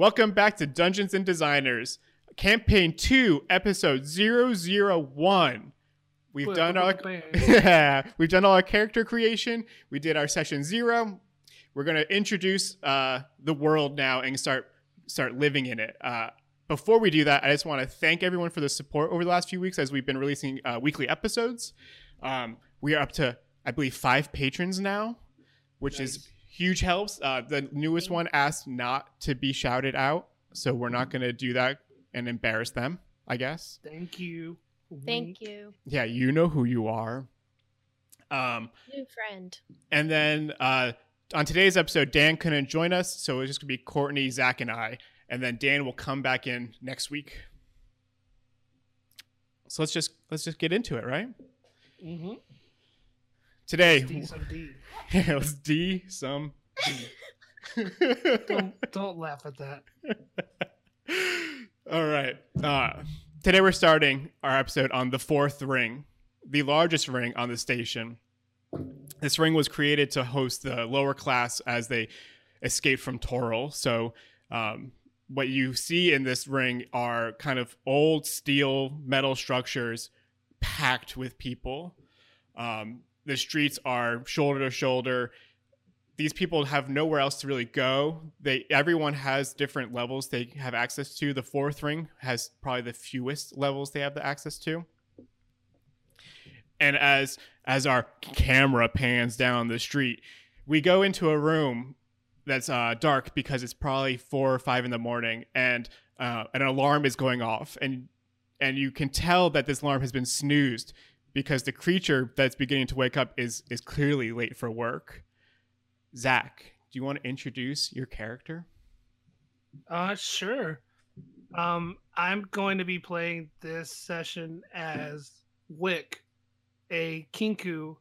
Welcome back to Dungeons and Designers, Campaign 2, Episode 001. We've done our yeah, we've done all our character creation. We did our session 0. We're going to introduce uh, the world now and start start living in it. Uh, before we do that, I just want to thank everyone for the support over the last few weeks as we've been releasing uh, weekly episodes. Um, we are up to, I believe, five patrons now, which is huge helps. Uh, the newest one asked not to be shouted out, so we're not going to do that and embarrass them. I guess. Thank you. Thank you. Yeah, you know who you are. Um, New friend. and then uh, on today's episode, Dan couldn't join us, so it's just gonna be Courtney, Zach, and I. And then Dan will come back in next week. So let's just let's just get into it, right? Mm-hmm. Today, D some D. let's D some. D. Don't don't laugh at that. All right. Uh, today we're starting our episode on the fourth ring, the largest ring on the station. This ring was created to host the lower class as they escape from Toril. So, um, what you see in this ring are kind of old steel metal structures packed with people. Um, the streets are shoulder to shoulder these people have nowhere else to really go. They everyone has different levels they have access to. The fourth ring has probably the fewest levels they have the access to. And as as our camera pans down the street, we go into a room that's uh, dark because it's probably four or five in the morning, and uh, an alarm is going off, and and you can tell that this alarm has been snoozed because the creature that's beginning to wake up is is clearly late for work. Zach, do you want to introduce your character? Uh sure. Um I'm going to be playing this session as Wick, a Kenku.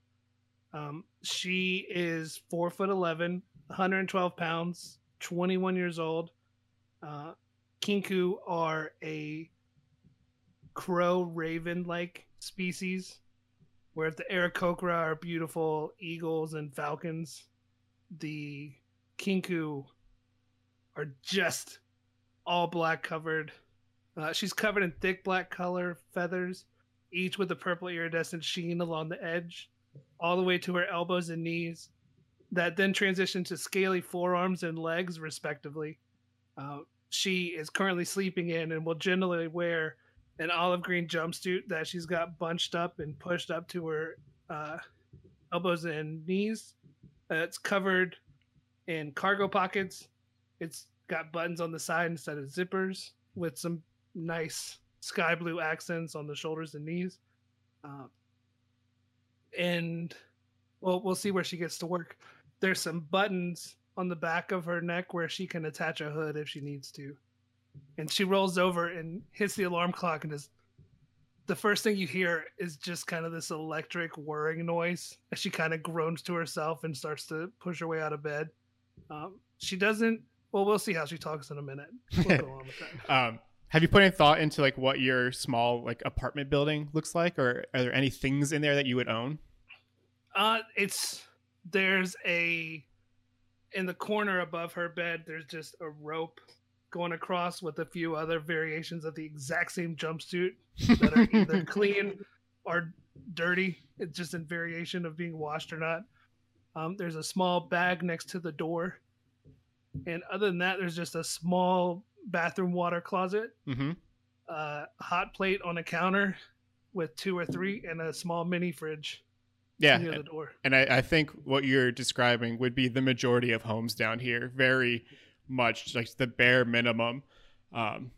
Um she is four foot eleven, 112 pounds, 21 years old. Uh Kenku are a crow raven like species, whereas the Aarakocra are beautiful eagles and falcons. The Kenku are just all black covered. Uh, she's covered in thick black color feathers, each with a purple iridescent sheen along the edge, all the way to her elbows and knees, that then transition to scaly forearms and legs, respectively. Uh, she is currently sleeping in and will generally wear an olive green jumpsuit that she's got bunched up and pushed up to her uh, elbows and knees. Uh, it's covered in cargo pockets. It's got buttons on the side instead of zippers with some nice sky blue accents on the shoulders and knees. Uh, and well, we'll see where she gets to work. There's some buttons on the back of her neck where she can attach a hood if she needs to. And she rolls over and hits the alarm clock and is the first thing you hear is just kind of this electric whirring noise as she kind of groans to herself and starts to push her way out of bed. Um, she doesn't. Well, we'll see how she talks in a minute. We'll go on with that. Um, have you put any thought into like what your small like apartment building looks like, or are there any things in there that you would own? Uh, it's there's a in the corner above her bed. There's just a rope going across with a few other variations of the exact same jumpsuit that are either clean or dirty. It's just in variation of being washed or not. Um, there's a small bag next to the door, and other than that, there's just a small bathroom water closet, Mm-hmm. uh, a hot plate on a counter with two or three, and a small mini fridge Yeah, near the door. and I, I think what you're describing would be the majority of homes down here. Very much like the bare minimum. Um,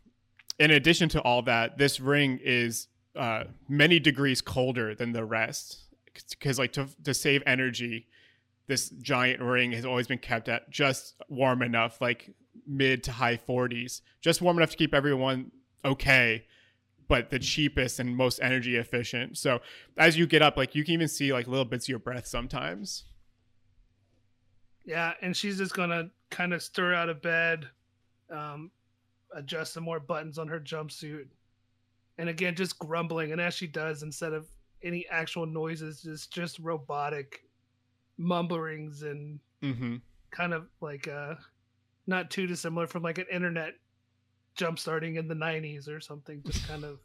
in addition to all that, this ring is uh, many degrees colder than the rest because, like, to to save energy, this giant ring has always been kept at just warm enough, like mid to high 40s, just warm enough to keep everyone okay, but the cheapest and most energy efficient. So as you get up, like you can even see like little bits of your breath sometimes. Yeah, and she's just gonna kind of stir out of bed, um, adjust some more buttons on her jumpsuit, and again just grumbling. And as she does, instead of any actual noises, just just robotic mumblings and Mm-hmm. kind of like uh not too dissimilar from like an internet jump starting in the 90s or something. Just kind of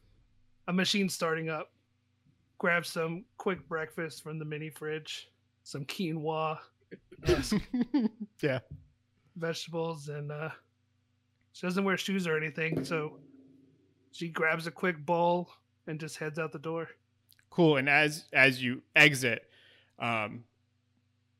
a machine starting up. Grab some quick breakfast from the mini fridge, some quinoa, yeah. vegetables, and uh, she doesn't wear shoes or anything. So she grabs a quick bowl and just heads out the door. Cool. And as as you exit, um,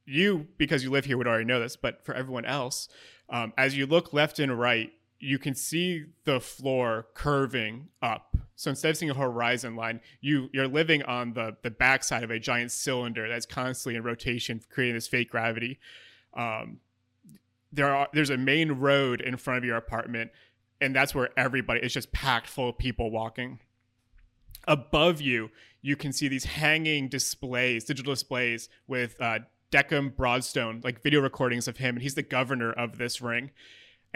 you because you live here would already know this, but for everyone else, um, as you look left and right, you can see the floor curving up. So instead of seeing a horizon line, you you're living on the the backside of a giant cylinder that's constantly in rotation, creating this fake gravity. Um, there are there's a main road in front of your apartment, and that's where everybody is just packed full of people walking. Above you, you can see these hanging displays, digital displays with uh, Declan Broadstone, like video recordings of him, and he's the governor of this ring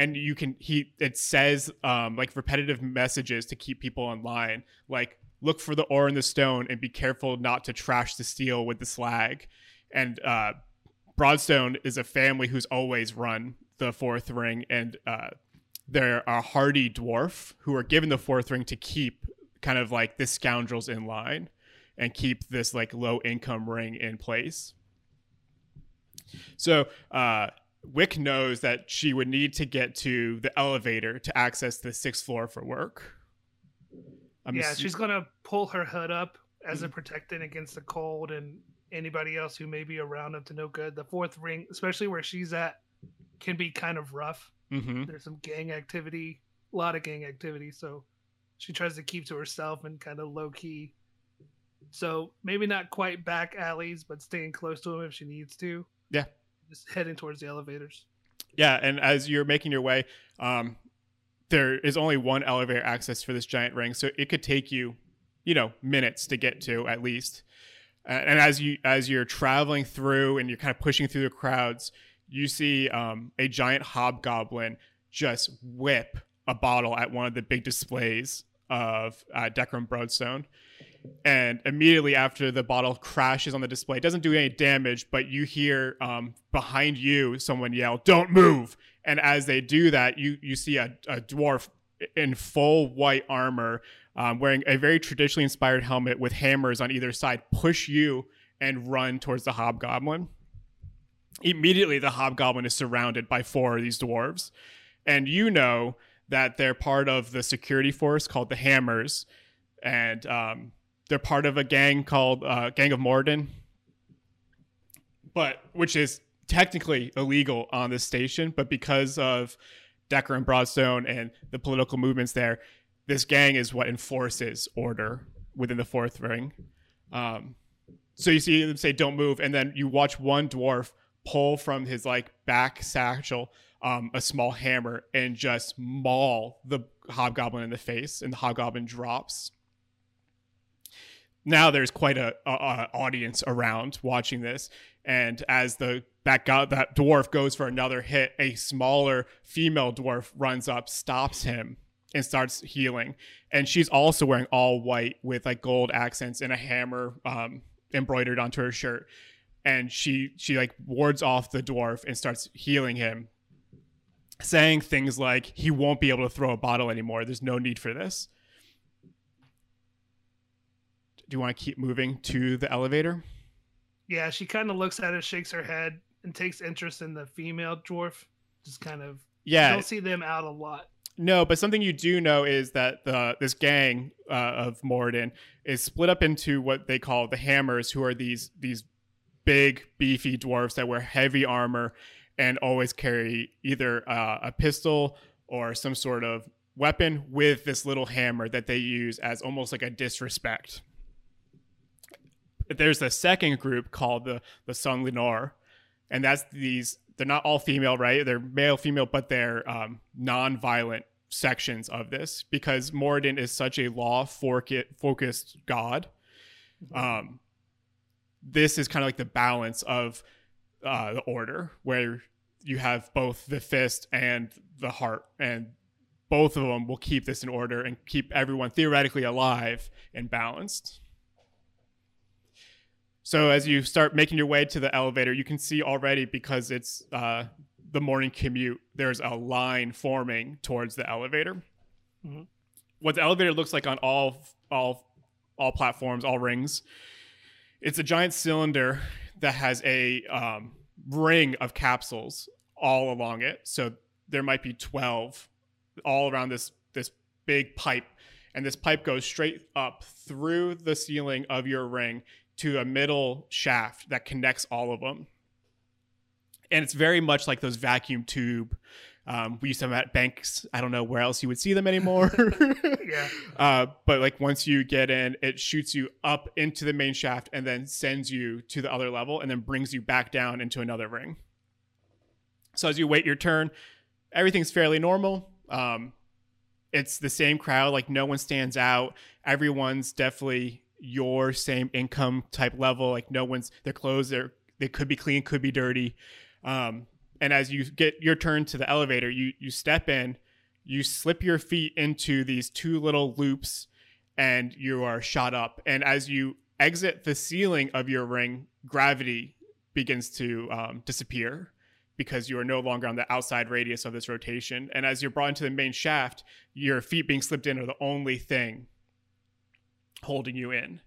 and you can he it says um, like repetitive messages to keep people online like look for the ore in the stone and be careful not to trash the steel with the slag. And uh, broadstone is a family who's always run the fourth ring and uh, they're a hardy dwarf who are given the fourth ring to keep kind of like the scoundrels in line and keep this like low income ring in place. So uh, Wick knows that she would need to get to the elevator to access the sixth floor for work. I'm yeah, assu- she's gonna pull her hood up as a protectant against the cold and anybody else who may be around up to no good. The fourth ring, especially where she's at, can be kind of rough. Mm-hmm. There's some gang activity, a lot of gang activity. So she tries to keep to herself and kind of low key. So maybe not quite back alleys, but staying close to him if she needs to. Yeah just heading towards the elevators. Yeah, and as you're making your way, um, there is only one elevator access for this giant ring, so it could take you, you know, minutes to get to at least. And as you as you're traveling through and you're kind of pushing through the crowds, you see um, a giant hobgoblin just whip a bottle at one of the big displays of uh, Declan Broadstone and immediately after the bottle crashes on the display, it doesn't do any damage, but you hear um, behind you someone yell, "Don't move!" And as they do that, you you see a, a dwarf in full white armor, um, wearing a very traditionally inspired helmet with hammers on either side, push you and run towards the hobgoblin. Immediately, the hobgoblin is surrounded by four of these dwarves, and you know that they're part of the security force called the Hammers, and um, they're part of a gang called uh, Gang of Moradin, but which is technically illegal on this station, but because of Decker and Broadstone and the political movements there, this gang is what enforces order within the fourth ring. Um, so you see them say "Don't move," and then you watch one dwarf pull from his like back satchel um, a small hammer and just maul the hobgoblin in the face, and the hobgoblin drops now there's quite a, a, a, audience around watching this. And as the that guy, that dwarf goes for another hit a smaller female dwarf runs up stops him and starts healing. And she's also wearing all white with like gold accents and a hammer um, embroidered onto her shirt. And she she like wards off the dwarf and starts healing him saying things like he won't be able to throw a bottle anymore. There's no need for this do you want to keep moving to the elevator? Yeah, she kind of looks at it, shakes her head, and takes interest in the female dwarf. Just kind of yeah, don't see them out a lot. No, but something you do know is that the this gang uh, of Moradin is split up into what they call the Hammers, who are these these big beefy dwarfs that wear heavy armor and always carry either uh, a pistol or some sort of weapon with this little hammer that they use as almost like a disrespect there's a second group called the the Sanglinor, and that's these. They're not all female, right? They're male, female, but they're um, non-violent sections of this because Moradin is such a law focused god. Um, this is kind of like the balance of uh, the order where you have both the fist and the heart, and both of them will keep this in order and keep everyone theoretically alive and balanced. So as you start making your way to the elevator, you can see already because it's uh, the morning commute, there's a line forming towards the elevator. Mhm. What the elevator looks like on all all all platforms, all rings, it's a giant cylinder that has a um, ring of capsules all along it. So there might be twelve all around this this big pipe, and this pipe goes straight up through the ceiling of your ring to a middle shaft that connects all of them. And it's very much like those vacuum tube. Um, we used to have at banks. I don't know where else you would see them anymore. Yeah. Uh, but like once you get in, it shoots you up into the main shaft and then sends you to the other level and then brings you back down into another ring. So as you wait your turn, everything's fairly normal. Um, it's the same crowd, like no one stands out. Everyone's definitely your same income type level. Like no one's their clothes, they're they could be clean, could be dirty. Um, and as you get your turn to the elevator, you you step in, you slip your feet into these two little loops, and you are shot up. And as you exit the ceiling of your ring, gravity begins to um, disappear because you are no longer on the outside radius of this rotation. And as you're brought into the main shaft, your feet being slipped in are the only thing holding you in.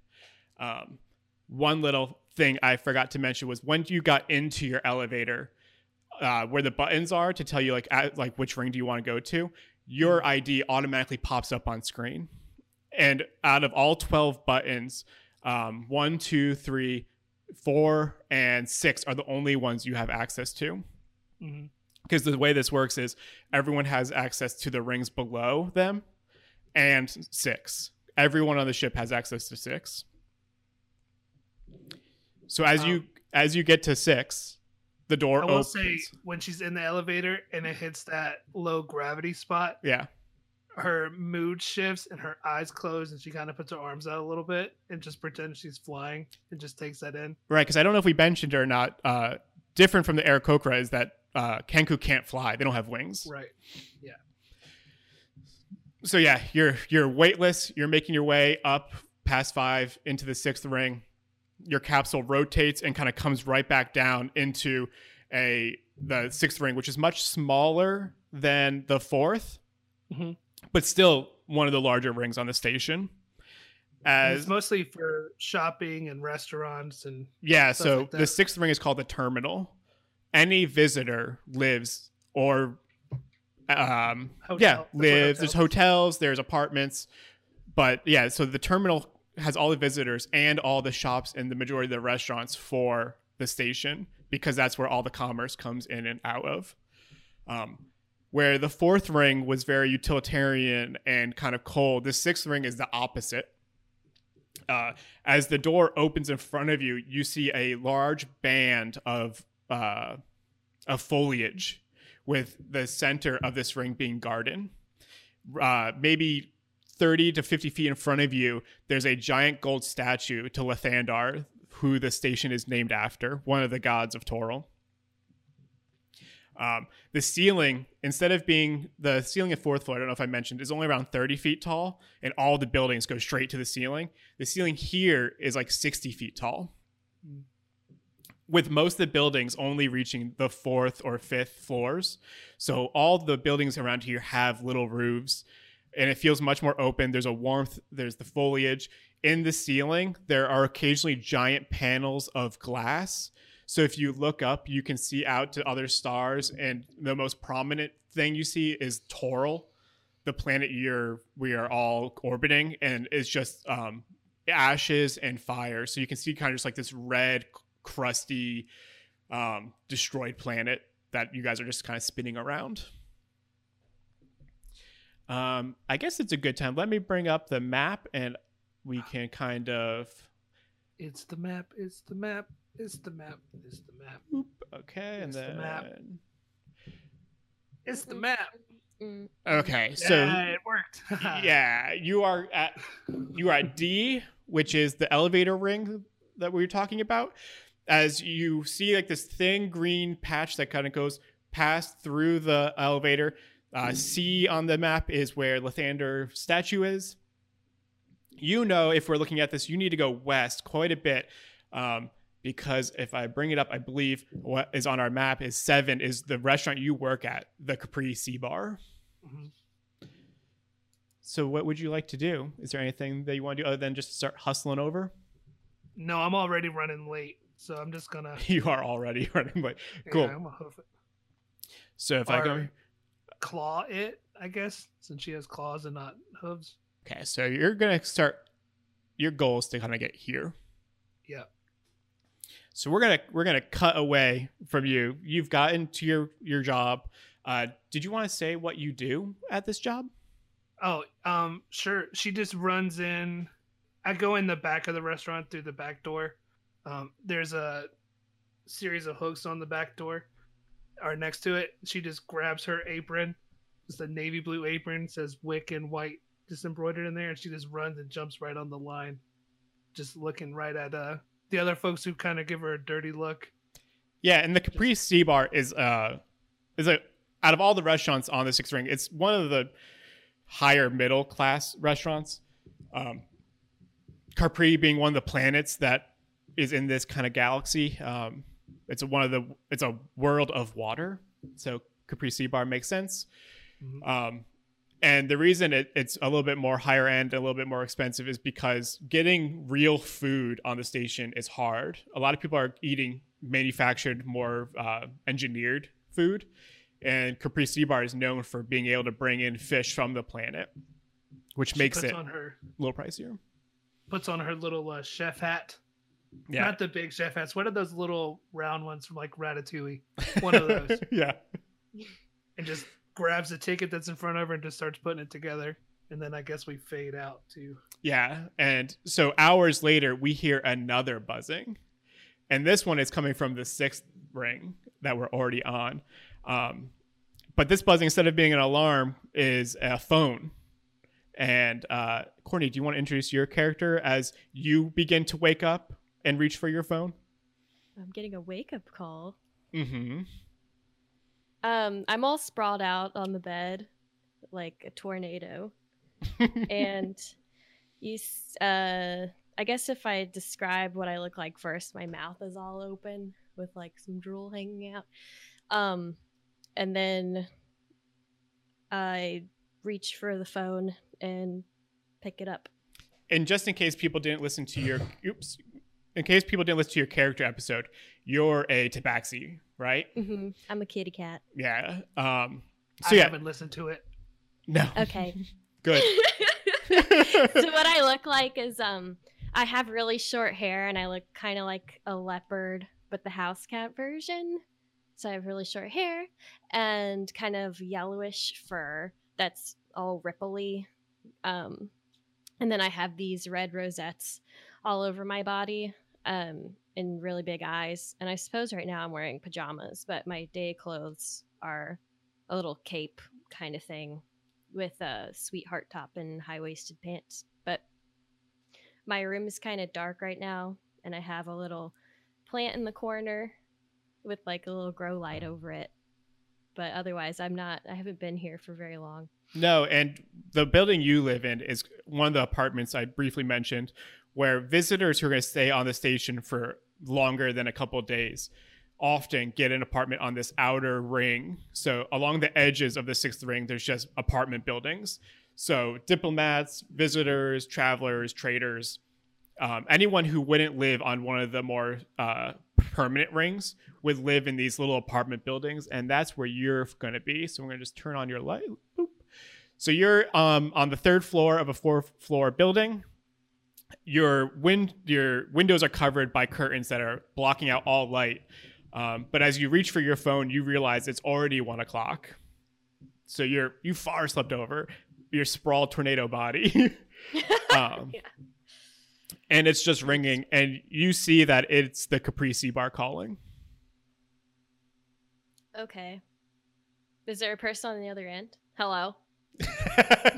Um, one little thing I forgot to mention was when you got into your elevator, uh, where the buttons are to tell you like at, like which ring do you want to go to, your ID automatically pops up on screen. And out of all twelve buttons, um, one, two, three, four, and six are the only ones you have access to because the way this works is everyone has access to the rings below them and six everyone on the ship has access to six. So as you Um, as you get to six the door I will opens. say when she's in the elevator and it hits that low gravity spot, yeah. her mood shifts and her eyes close and she kind of puts her arms out a little bit and just pretends she's flying and just takes that in. right because i don't know if we mentioned it or not uh different from the Aarakocra is that uh kenku can't fly. They don't have wings. Right. So yeah, you're you're weightless. You're making your way up past five into the sixth ring. Your capsule rotates and kind of comes right back down into a the sixth ring, which is much smaller than the 4th Mhm. but still one of the larger rings on the station. As it's mostly for shopping and restaurants and yeah, so like the sixth ring is called the terminal. Any visitor lives or um Hotel. yeah That's lives there's hotels- hotels there's apartments but yeah so the terminal has all the visitors and all the shops and the majority of the restaurants for the station because that's where all the commerce comes in and out of um where the fourth ring was very utilitarian and kind of cold the sixth ring is the opposite uh, as the door opens in front of you, you see a large band of uh, of foliage, with the center of this ring being garden. Uh, maybe thirty to fifty feet in front of you, there's a giant gold statue to Lathander, who the station is named after, one of the gods of Toril. Um, the ceiling, instead of being the ceiling at fourth floor, I don't know if I mentioned, is only around 30 feet tall, and all the buildings go straight to the ceiling. The ceiling here is like 60 feet tall, with most of the buildings only reaching the fourth or fifth floors. So all the buildings around here have little roofs, and it feels much more open. There's a warmth, there's the foliage. In the ceiling, there are occasionally giant panels of glass. So if you look up, you can see out to other stars, and the most prominent thing you see is Toril, the planet you're we are all orbiting, and it's just um, ashes and fire. So you can see kind of just like this red, crusty, um, destroyed planet that you guys are just kind of spinning around. Um, I guess it's a good time. Let me bring up the map, and we can kind of It's the map. It's the map. It's the map. It's the map. Oop, okay, and It's the then map. It's the map. Mm. okay. So yeah, it worked. yeah, you are at you are at D, which is the elevator ring that we were talking about. As you see, like this thin green patch that kind of goes past through the elevator. Uh, C on the map is where Lathander statue is. You know, if we're looking at this, you need to go west quite a bit. Um, because if I bring it up, I believe what is on our map is seven is the restaurant you work at, the Capri Sea Bar. Mhm. So, what would you like to do? Is there anything that you want to do other than just start hustling over? No, I'm already running late, so I'm just gonna. You are already running late. Cool. Yeah, I'm gonna hoof it. So, if I go, Claw it, I guess, since she has claws and not hooves. okay, so you're gonna start. Your goal is to kind of get here. Yeah. So we're gonna we're gonna cut away from you. You've gotten to your your job. Uh, did you want to say what you do at this job? Oh, um, sure. She just runs in. I go in the back of the restaurant through the back door. Um, there's a series of hooks on the back door, or next to it. She just grabs her apron. It's a navy blue apron, says Wick in white, just embroidered in there, and she just runs and jumps right on the line, just looking right at uh the other folks who kind of give her a dirty look. Yeah, and the Capri Sea Bar is uh is a out of all the restaurants on the Six Ring, it's one of the higher middle class restaurants. Um, Capri being one of the planets that is in this kind of galaxy. Um, it's a, one of the it's a world of water, so Capri Sea Bar makes sense. Mhm. Um, and the reason it, it's a little bit more higher end, a little bit more expensive, is because getting real food on the station is hard. A lot of people are eating manufactured, more uh, engineered food, and Capri Sea Bar is known for being able to bring in fish from the planet, which She makes it on her a little pricier. puts on her little uh, chef hat. Yeah, Not the big chef hats. What are those little round ones from like Ratatouille? One of those. yeah, and just grabs a ticket that's in front of her and just starts putting it together. And then I guess we fade out too. yeah. And so hours later, we hear another buzzing, and this one is coming from the sixth ring that we're already on. Um, but this buzzing, instead of being an alarm, is a phone. And uh, Courtney, do you want to introduce your character as you begin to wake up and reach for your phone? I'm getting a wake up call. Mm-hmm. Um, I'm all sprawled out on the bed like a tornado. and you uh I guess if I describe what I look like first, my mouth is all open with like some drool hanging out. Um and then I reach for the phone and pick it up. and just in case people didn't listen to your oops, in case people didn't listen to your character episode, you're a tabaxi, right? hmm I'm a kitty cat. Yeah. Um. So I yeah, haven't listened to it. no. Okay. Good. so what I look like is um I have really short hair and I look kind of like a leopard but the house cat version. So I have really short hair and kind of yellowish fur that's all ripply. Um and then I have these red rosettes all over my body um and really big eyes. And I suppose right now I'm wearing pajamas, but my day clothes are a little cape kind of thing with a sweetheart top and high waisted pants. But my room is kind of dark right now, and I have a little plant in the corner with like a little grow light over it. But otherwise, I'm not, I haven't been here for very long. No, and the building you live in is one of the apartments I briefly mentioned, where visitors who are going to stay on the station for longer than a couple days often get an apartment on this outer ring. So along the edges of the sixth ring, there's just apartment buildings. So diplomats, visitors, travelers, traders, um, anyone who wouldn't live on one of the more uh, permanent rings would live in these little apartment buildings, and that's where you're going to be. So we're going to just turn on your light. Boop. So you're um, on the third floor of a four-floor building. Your win- your windows are covered by curtains that are blocking out all light. Um, but as you reach for your phone, you realize it's already one o'clock. So you're you far slept over your sprawled tornado body. um, Yeah. And it's just ringing, and you see that it's the Capri Sea Bar calling. Okay. Is there a person on the other end? Hello?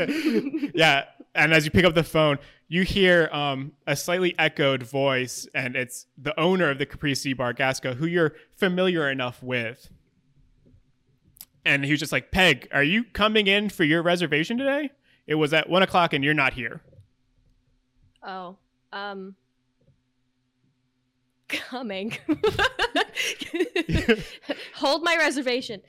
yeah, and as you pick up the phone, you hear um, a slightly echoed voice, and it's the owner of the Capri Sea Bar, Gasco, who you're familiar enough with. And he was just like, "Peg, are you coming in for your reservation today? It was at one o'clock, and you're not here." Oh, um. coming. Hold my reservation.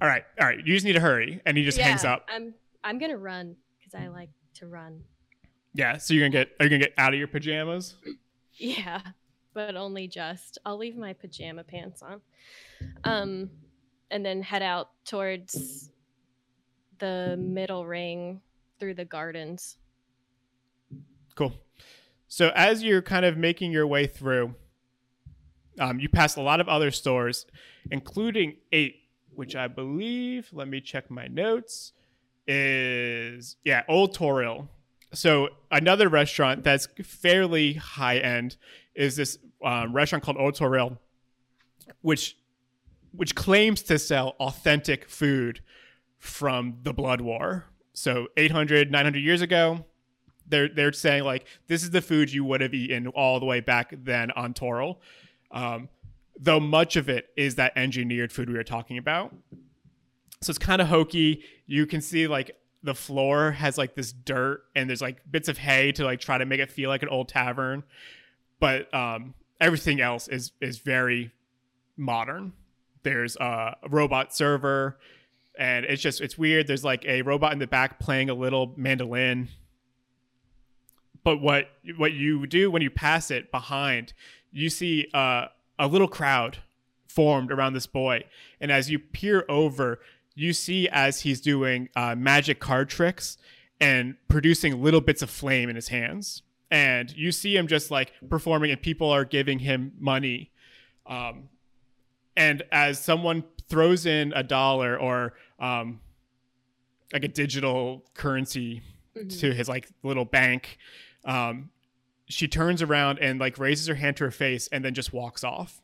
All right, all right. You just need to hurry, and he just hangs Yeah, up. I'm I'm gonna run because I like to run. Yeah. So you're gonna get? Are you gonna get out of your pajamas? Yeah, but only just. I'll leave my pajama pants on. Um, and then head out towards the middle ring through the gardens. Cool. So as you're kind of making your way through, um, you pass a lot of other stores, including eight, which I believe. Let me check my notes. Is yeah, Old Toril. So another restaurant that's fairly high end is this um, restaurant called Old Toril, which which claims to sell authentic food from the Blood War. So 800, 900 years ago, they're they're saying like this is the food you would have eaten all the way back then on Toril. Um, though much of it is that engineered food we were talking about. So it's kind of hokey. You can see like the floor has like this dirt and there's like bits of hay to like try to make it feel like an old tavern. But um, everything else is is very modern. There's a robot server and it's just it's weird. There's like a robot in the back playing a little mandolin. But what what you do when you pass it behind, you see uh, a little crowd formed around this boy, and as you peer over, you see as he's doing uh, magic card tricks and producing little bits of flame in his hands, and you see him just like performing, and people are giving him money. Um, and as someone throws in a dollar or um, like a digital currency Mhm. to his like little bank um she turns around and like raises her hand to her face and then just walks off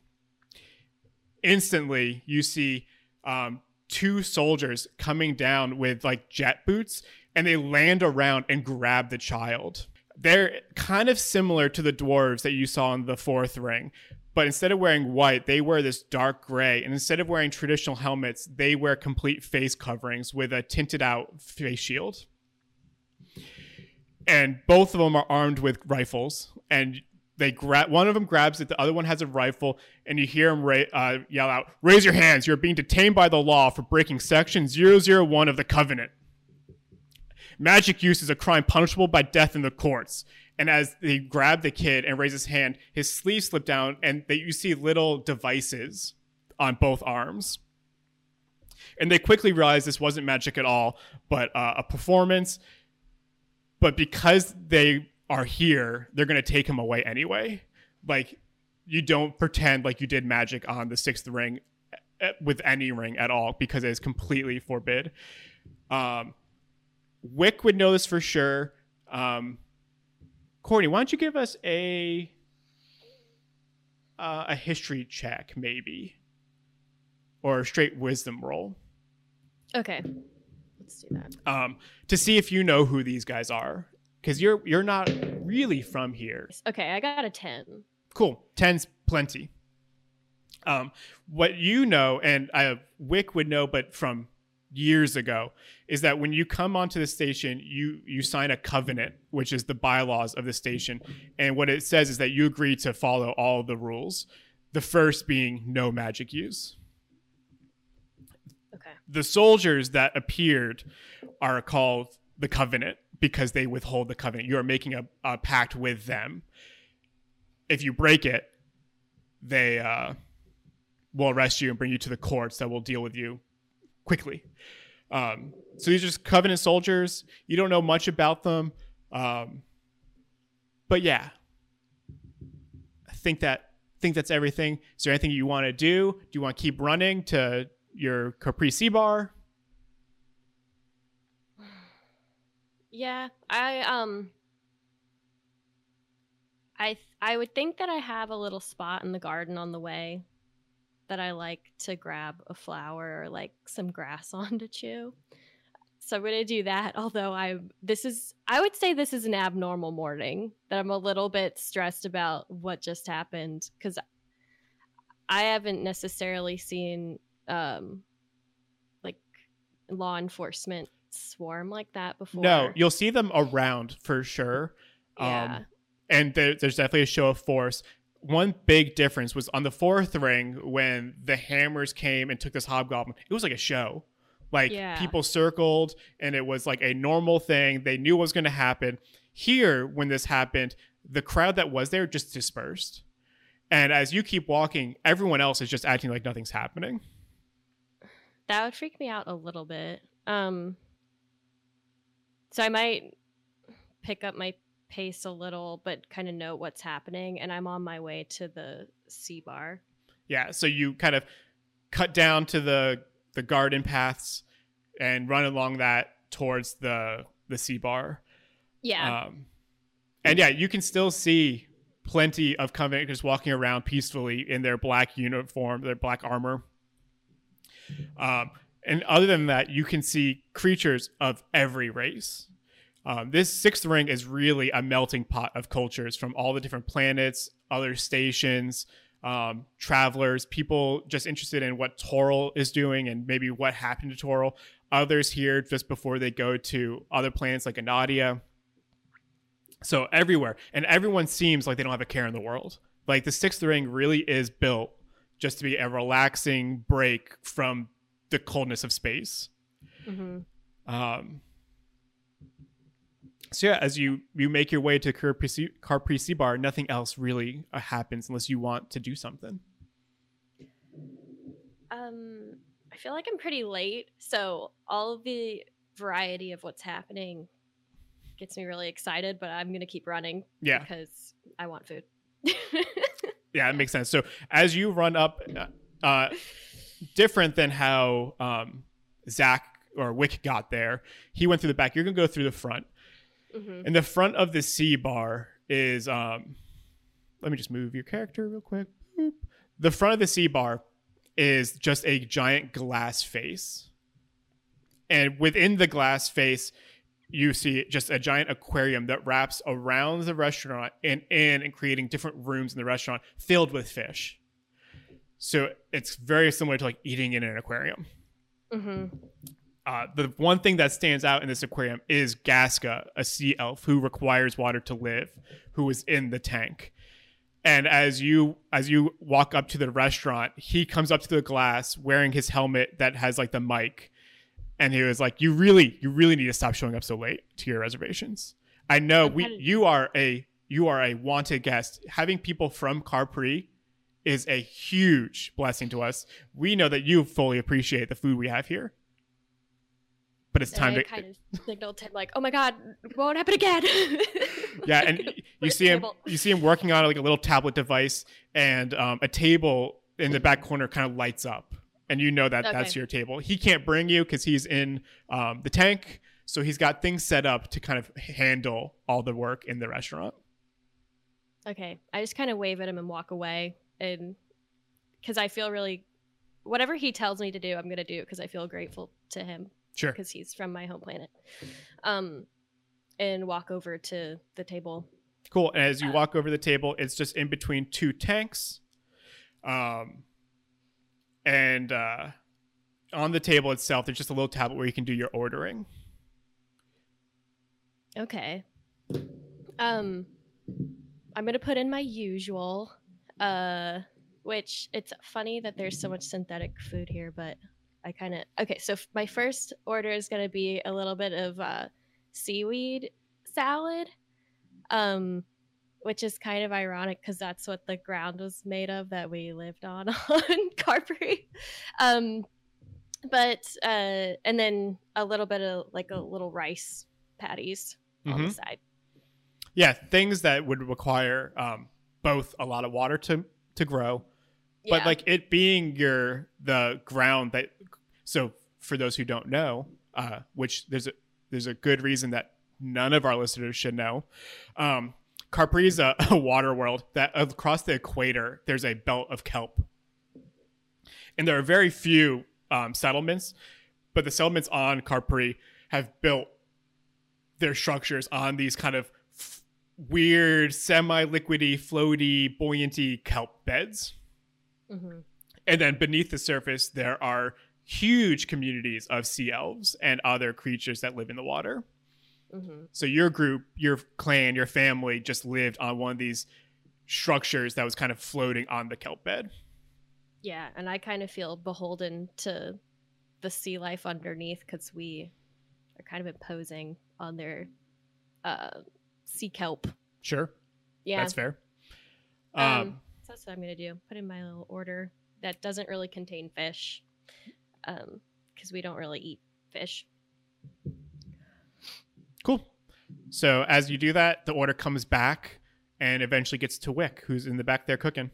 instantly you see um two soldiers coming down with like jet boots and they land around and grab the child. They're kind of similar to the dwarves that you saw in the fourth ring but instead of wearing white they wear this dark gray and instead of wearing traditional helmets they wear complete face coverings with a tinted out face shield. And both of them are armed with rifles and they grab one of them grabs it the other one has a rifle and you hear him ra- uh, yell out raise your hands you're being detained by the law for breaking section 001 of the covenant. Magic use is a crime punishable by death in the courts. And as they grab the kid and raise his hand his sleeve slip down and they, you see little devices on both arms. And they quickly realize this wasn't magic at all but uh, a performance. But because they are here, they're going to take him away anyway. Like, you don't pretend like you did magic on the sixth ring eh, with any ring at all because it is completely forbid. Um, Wick would know this for sure. Um, Courtney, why don't you give us a uh, a history check, maybe, or a straight wisdom roll? Okay, let's do that. um, to see if you know who these guys are, because you're you're not really from here. Okay, I got a ten. Cool, ten's plenty. Um, what you know, and I Wick would know, but from years ago, is that when you come onto the station, you you sign a covenant, which is the bylaws of the station, and what it says is that you agree to follow all the rules. The first being no magic use Okay. the soldiers that appeared are called the covenant because they withhold the covenant. You are making a, a pact with them. If you break it they uh, will arrest you and bring you to the courts that will deal with you quickly. Um, so these are just covenant soldiers. You don't know much about them. Um, but yeah i think that think that's everything. Is there anything you want to do? Do you want to keep running to your Capri Sea bar. Yeah, I um I I would think that I have a little spot in the garden on the way that I like to grab a flower or like some grass on to chew. So I'm gonna do that. Although I this is I would say this is an abnormal morning that I'm a little bit stressed about what just happened because I haven't necessarily seen um like law enforcement swarm like that before. No, you'll see them around for sure. Yeah. Um, and there, there's definitely a show of force. one big difference was on the fourth ring when the hammers came and took this hobgoblin. It was like a show. Like Yeah. people circled and it was like a normal thing. They knew what was going to happen. Here, when this happened, the crowd that was there just dispersed. And as you keep walking, everyone else is just acting like nothing's happening. That would freak me out a little bit. Um so I might pick up my pace a little but kind of know what's happening and I'm on my way to the Sea bar. Yeah, so you kind of cut down to the the garden paths and run along that towards the the sea bar. Yeah. Um, and yeah, you can still see plenty of Covenant just walking around peacefully in their black uniform, their black armor. Um, and other than that, you can see creatures of every race. Um, this sixth ring is really a melting pot of cultures from all the different planets, other stations, um, travelers, people just interested in what Toril is doing and maybe what happened to Toril. Others here just before they go to other planets like Anadia. So everywhere, and everyone seems like they don't have a care in the world. Like the sixth ring really is built just to be a relaxing break from the coldness of space. hmm Um, so yeah, as you you make your way to Carprisi Carprisi Bar, nothing else really uh, happens unless you want to do something. Um I feel like I'm pretty late, so all of the variety of what's happening gets me really excited, but I'm going to keep running Yeah, because I want food. yeah, it makes sense. So as you run up, uh, uh, different than how um, Zach or Wick got there, he went through the back. You're gonna go through the front. hmm In the front of the Sea bar is um let me just move your character real quick. Boop. The front of the Sea bar is just a giant glass face. And within the glass face, you see just a giant aquarium that wraps around the restaurant and in and creating different rooms in the restaurant filled with fish. So it's very similar to like eating in an aquarium. hmm Uh, the one thing that stands out in this aquarium is Gaska, a sea elf who requires water to live, who is in the tank. And as you as you walk up to the restaurant, he comes up to the glass wearing his helmet that has like the mic, and he was like, "You really, you really need to stop showing up so late to your reservations. I know we you are a you are a wanted guest. Having people from Carpri is a huge blessing to us. We know that you fully appreciate the food we have here." But it's time I to kind of signaled to him like, "Oh my god, won't happen again." yeah and you see him table. you see him working on like a little tablet device and um, a table in the back corner kind of lights up and you know that that's your table he can't bring you because he's in um, the tank so he's got things set up to kind of handle all the work in the restaurant Okay, I just kind of wave at him and walk away, and because I feel really, whatever he tells me to do, I'm gonna do because I feel grateful to him sure because he's from my home planet. Um, and walk over to the table. cool and as you walk over the table it's just in between two tanks um, and uh, on the table itself there's just a little tablet where you can do your ordering Okay. Um, I'm gonna put in my usual. Uh, which it's funny that there's so much synthetic food here, but I kind of okay. So f- my first order is gonna be a little bit of uh, seaweed salad, um, which is kind of ironic because that's what the ground was made of that we lived on on Carberry. Um, but uh, and then a little bit of like a little rice patties on Mhm. the side. yeah things that would require um, both a lot of water to to grow but like it being your the ground that so for those who don't know uh, which there's a there's a good reason that none of our listeners should know um, Capri is a, a water world that across the equator there's a belt of kelp. And there are very few um, settlements but the settlements on Capri have built their structures on these kind of weird semi-liquidy floaty buoyanty kelp beds. Hmm and then beneath the surface there are huge communities of sea elves and other creatures that live in the water. Hmm so your group your clan your family just lived on one of these structures that was kind of floating on the kelp bed. Yeah, and I kind of feel beholden to the sea life underneath because we are kind of imposing on their uh, sea kelp. Sure. Yeah, That's fair. Um, Um, so that's what I'm gonna do. Put in my little order that doesn't really contain fish, um, because we don't really eat fish. cool. So as you do that, the order comes back and eventually gets to Wick, who's in the back there cooking.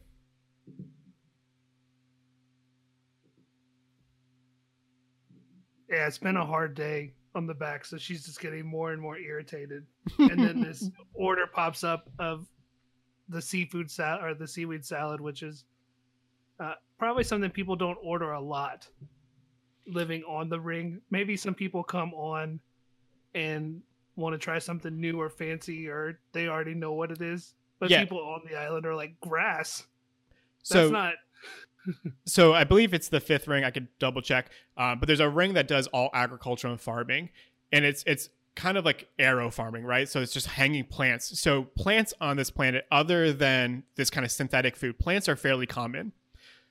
Yeah, it's been a hard day on the back, so she's just getting more and more irritated. And then this order pops up of the seafood salad or the seaweed salad, which is uh, probably something people don't order a lot. Living on the ring, maybe some people come on and want to try something new or fancy, or they already know what it is. But Yeah. people on the island are like grass. That's so not. So I believe it's the fifth ring. I could double check, um, but there's a ring that does all agriculture and farming, and it's it's kind of like aero farming, right? So it's just hanging plants. So plants on this planet, other than this kind of synthetic food, plants are fairly common.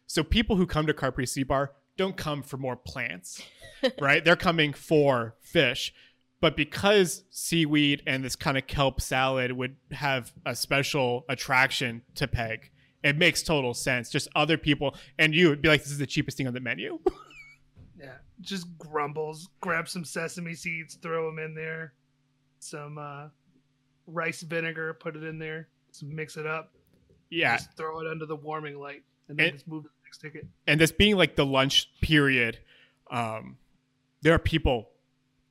So people who come to Capri Sea Bar don't come for more plants, right? They're coming for fish. But because seaweed and this kind of kelp salad would have a special attraction to Peg, it makes total sense. Just other people and you would be like, this is the cheapest thing on the menu. Yeah, just grumbles. Grab some sesame seeds, throw them in there. Some uh, rice vinegar, put it in there. Mix it up. yeah. Just throw it under the warming light, and then It- just move to the next ticket. And this being like the lunch period, um, there are people,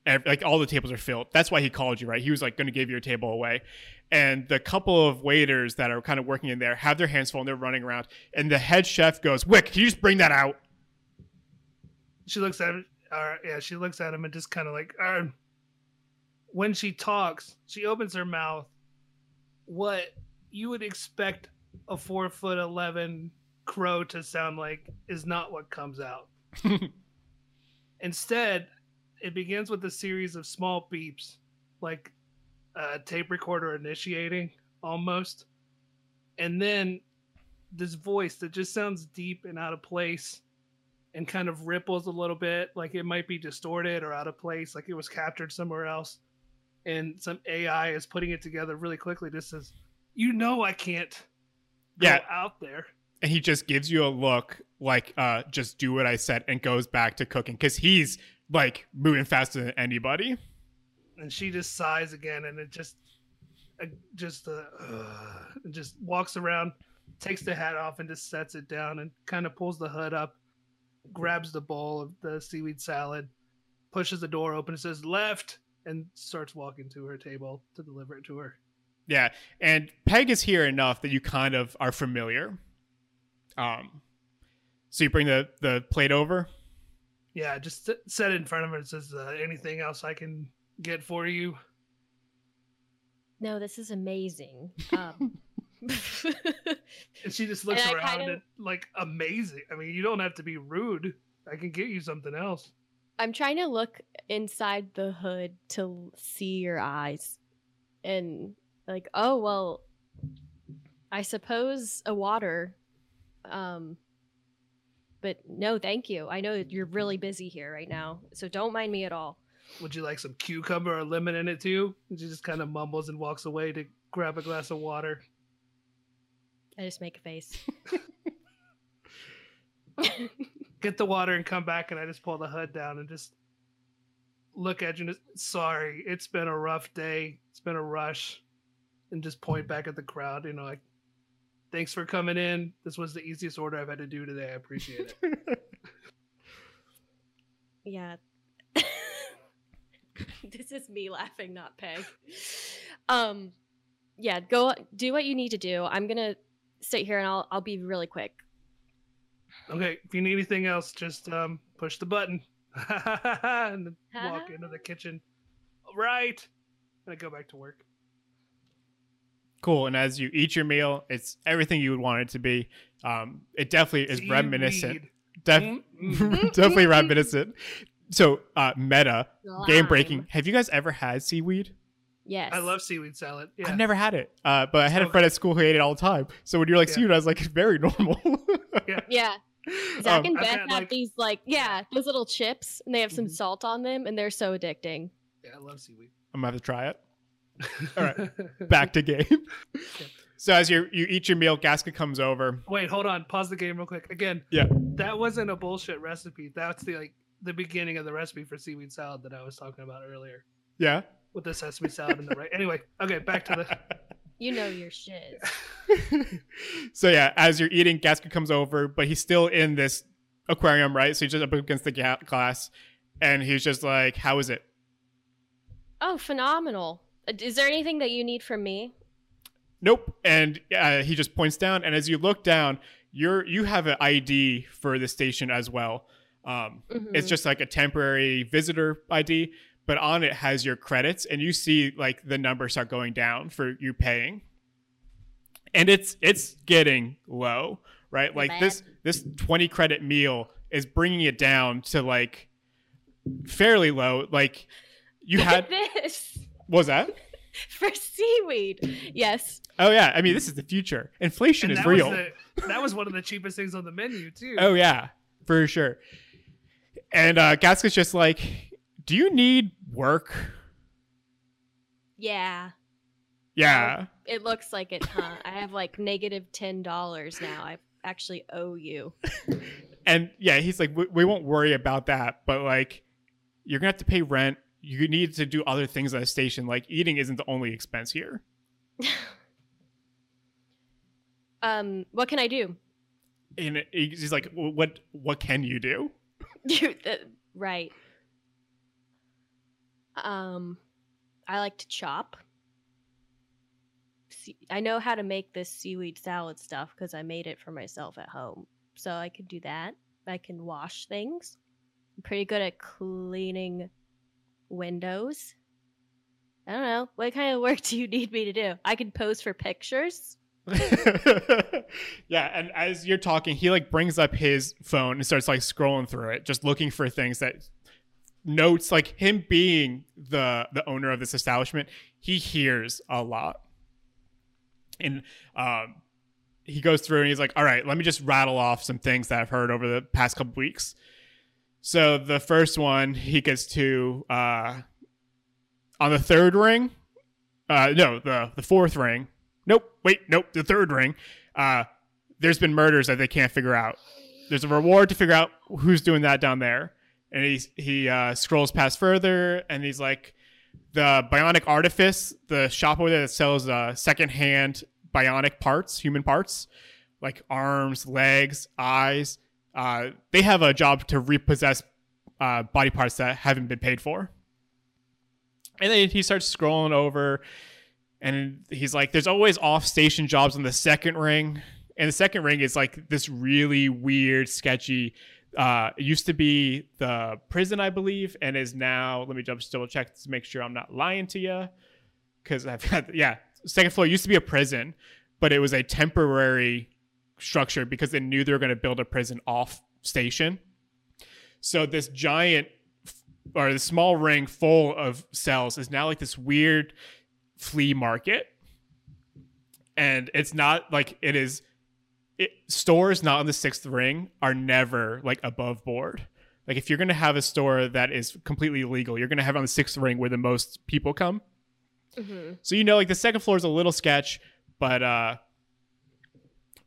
like all the tables are filled. That's why he called you, right? He was like going to give your table away. And the couple of waiters that are kind of working in there have their hands full and they're running around. And the head chef goes, Wick, can you just bring that out? She looks at it. Uh, yeah, she looks at him and just kind of like. Uh, when she talks, she opens her mouth. What you would expect a four foot eleven crow to sound like is not what comes out. Instead, it begins with a series of small beeps, like a tape recorder initiating almost. And then this voice that just sounds deep and out of place and kind of ripples a little bit, like it might be distorted or out of place, like it was captured somewhere else. And some AI is putting it together really quickly. Just says, You know, I can't go Yeah. out there. and he just gives you a look like, uh, just do what I said and goes back to cooking because he's like moving faster than anybody. And she just sighs again and it just uh, just uh, just walks around takes the hat off and just sets it down and kind of pulls the hood up grabs the bowl of the seaweed salad pushes the door open and says left and starts walking to her table to deliver it to her Yeah, and Peg is here enough that you kind of are familiar. Um, so you bring the the plate over. yeah just set it in front of her and says uh, anything else i can get for you No, this is amazing. Um, and she just looks And around kind of- and like amazing i mean you don't have to be rude i can get you something else I'm trying to look inside the hood to see your eyes. And like, oh well I suppose a water. Um but no, thank you. I know you're really busy here right now. So don't mind me at all. Would you like some cucumber or lemon in it too? And she just kind of mumbles and walks away to grab a glass of water. I just make a face. Get the water and come back, and I just pull the hood down and just look at you and just, sorry, it's been a rough day. It's been a rush. And just point back at the crowd, you know, like, thanks for coming in. This was the easiest order I've had to do today. I appreciate it. Yeah. this is me laughing, not Peg. Um yeah, go do what you need to do. I'm going to sit here and I'll I'll be really quick. okay, if you need anything else, just um, push the button and then walk into the kitchen. All right. And I go back to work. Cool. And as you eat your meal, it's everything you would want it to be. Um, it definitely is reminiscent. Def- Mm, mm. definitely reminiscent. So, uh, meta game breaking. Have you guys ever had seaweed? Yes. I love seaweed salad. Yeah. I've never had it, uh, but I had a friend at school who ate it all the time. So when you're like Yeah. seaweed, I was like, it's very normal. Yeah. Zach Um, and I've Beth had, have like- these like yeah, those little chips and they have some Mhm. salt on them and they're so addicting. yeah, I love seaweed. I'm gonna have to try it. All right. Back to game. So as you you eat your meal, Gasket comes over. Wait, hold on. Pause the game real quick. Again. Yeah. That wasn't a bullshit recipe. That's the like the beginning of the recipe for seaweed salad that I was talking about earlier Yeah. with the sesame salad and the right. Anyway, okay, back to the. You know your shit. so yeah, as you're eating, Gasket comes over, but he's still in this aquarium, right? So he's just up against the ga- glass, and he's just like, "How is it?" Oh, phenomenal. Uh, Is there anything that you need from me? Nope. And uh, he just points down, and as you look down, you're you have an ID for the station as well. Um, It's Mhm. just like a temporary visitor ID, but on it has your credits, and you see like the numbers start going down for you paying, and it's it's getting low, right? Like bad. this this twenty credit meal is bringing it down to like fairly low. Like you had this what was that? for seaweed. Yes. Oh yeah, I mean this is the future. Inflation and is that real. Was the, that was one of the cheapest things on the menu too. Oh yeah, for sure. And uh Gasket's just like, "Do you need work?" Yeah. Yeah. It looks like it, huh? I have like negative ten dollars now. I actually owe you. And yeah, he's like, we, we won't worry about that, but like, you're gonna have to pay rent. You need to do other things at a station. Like, eating isn't the only expense here. Um, what can I do? And he's like, what what can you do? You- the- right. Um, I like to chop. See, I know how to make this seaweed salad stuff because I made it for myself at home. So I could do that. I can wash things. I'm pretty good at cleaning windows. I don't know. What kind of work do you need me to do? I can pose for pictures. yeah, and as you're talking, he like brings up his phone and starts like scrolling through it, just looking for things that notes like him being the the owner of this establishment, he hears a lot. And um he goes through and he's like, "All right, let me just rattle off some things that I've heard over the past couple weeks." So the first one he gets to uh on the third ring, uh no, the the fourth ring. Nope, wait, nope, the third ring. Uh there's been murders that they can't figure out. There's a reward to figure out who's doing that down there. And he's he uh scrolls past further and he's like the Bionic Artifice, the shop over there that sells uh secondhand bionic parts, human parts, like arms, legs, eyes. Uh, they have a job to repossess uh, body parts that haven't been paid for. And then he starts scrolling over, and he's like, "There's always off-station jobs on the second ring." And the second ring is like this really weird, sketchy. Uh, it used to be the prison, I believe, and is now. Let me just double check to make sure I'm not lying to you, because I've got yeah. Second floor used to be a prison, but it was a temporary structure because they knew they were going to build a prison off station. So this giant or the small ring full of cells is now like this weird flea market. And it's not like it is it, stores not on the sixth ring are never like above board. Like if you're going to have a store that is completely illegal, you're going to have it on the sixth ring where the most people come. hmm So you know, like the second floor is a little sketch, but uh,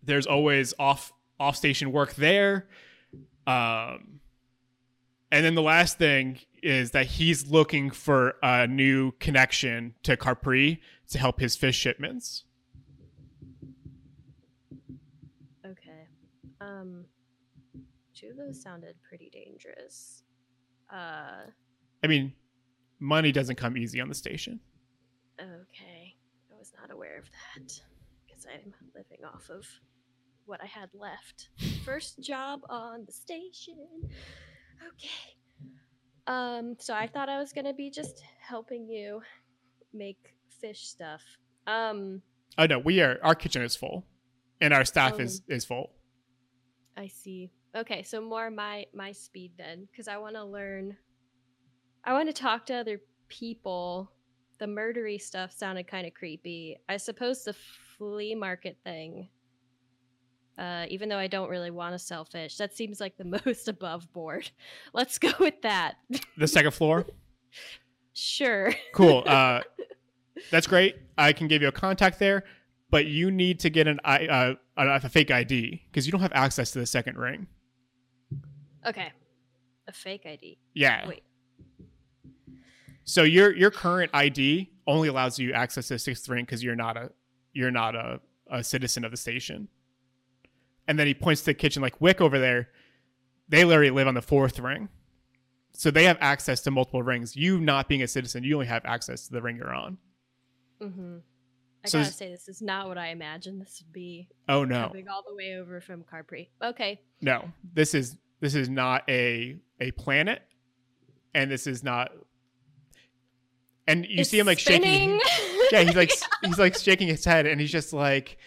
there's always off off station work there. Um, and then the last thing is that he's looking for a new connection to Capri to help his fish shipments. Okay. Um, two of those sounded pretty dangerous. Uh, I mean, money doesn't come easy on the station. okay. I was not aware of that because I'm living off of what I had left. First job on the station. Okay. Um, so I thought I was gonna be just helping you make fish stuff. Um, Oh no, we are our kitchen is full, and our staff is is full. I see. Okay, so more my my speed then, because I want to learn. I want to talk to other people the murdery stuff sounded kind of creepy. I suppose the flea market thing. Uh, even though I don't really want to sell fish, that seems like the most above board. Let's go with that. The second floor. sure. Cool. Uh, that's great. I can give you a contact there, but you need to get an uh, a, fake ID because you don't have access to the second ring. Okay. A fake ID. Yeah. Wait. So your your current ID only allows you access to the sixth ring because you're not a you're not a, a citizen of the station. And then he points to the kitchen like Wick over there. They literally live on the fourth ring. So they have access to multiple rings. You not being a citizen, you only have access to the ring you're on. Mm-hmm. I So gotta say, this is not what I imagined this would be. Oh no. Coming all the way over from Capri. Okay. No. This is this is not a a planet. And this is not and you It's see him like spinning. shaking yeah, he's like he's like shaking his head, and he's just like,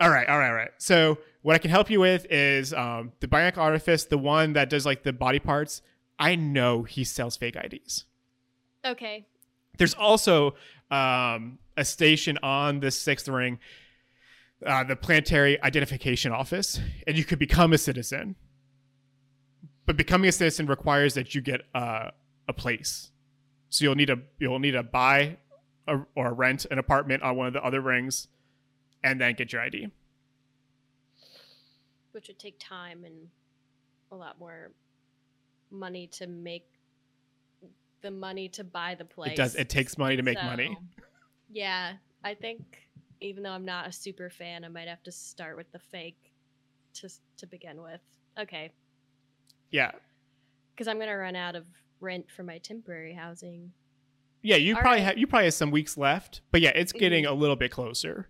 "All right, all right, all right." So what I can help you with is um, the Bionic Artifice, the one that does like the body parts. I know he sells fake IDs. okay. There's also um, a station on the sixth ring, uh, the Planetary Identification Office, and you could become a citizen. But becoming a citizen requires that you get uh, a place. So you'll need to you'll need to buy a, or rent an apartment on one of the other rings, and then get your ID. Which would take time and a lot more money to make the money to buy the place. It does. It takes money to make money. Yeah, I think even though I'm not a super fan, I might have to start with the fake to to begin with. Okay, Yeah, because I'm gonna run out of rent for my temporary housing. yeah. You All probably right. have you probably have some weeks left, but yeah, it's getting mm-hmm. a little bit closer,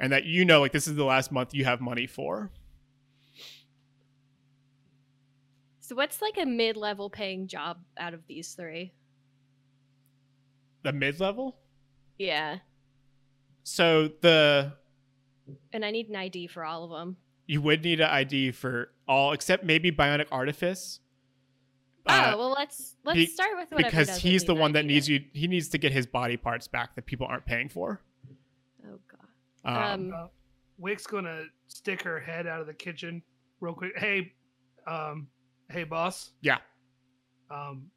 and that you know like this is the last month you have money for. So what's like a mid-level paying job out of these three? The mid level. Yeah, So the and I need an ID for all of them. you would need an ID for all except maybe Bionic Artifice. Uh, oh well, let's let's be- start with whatever. because he's the one that needs then. you. He needs to get his body parts back that people aren't paying for. Um, Uh, Wick's gonna stick her head out of the kitchen real quick. Hey, um, hey, boss. Yeah. Um,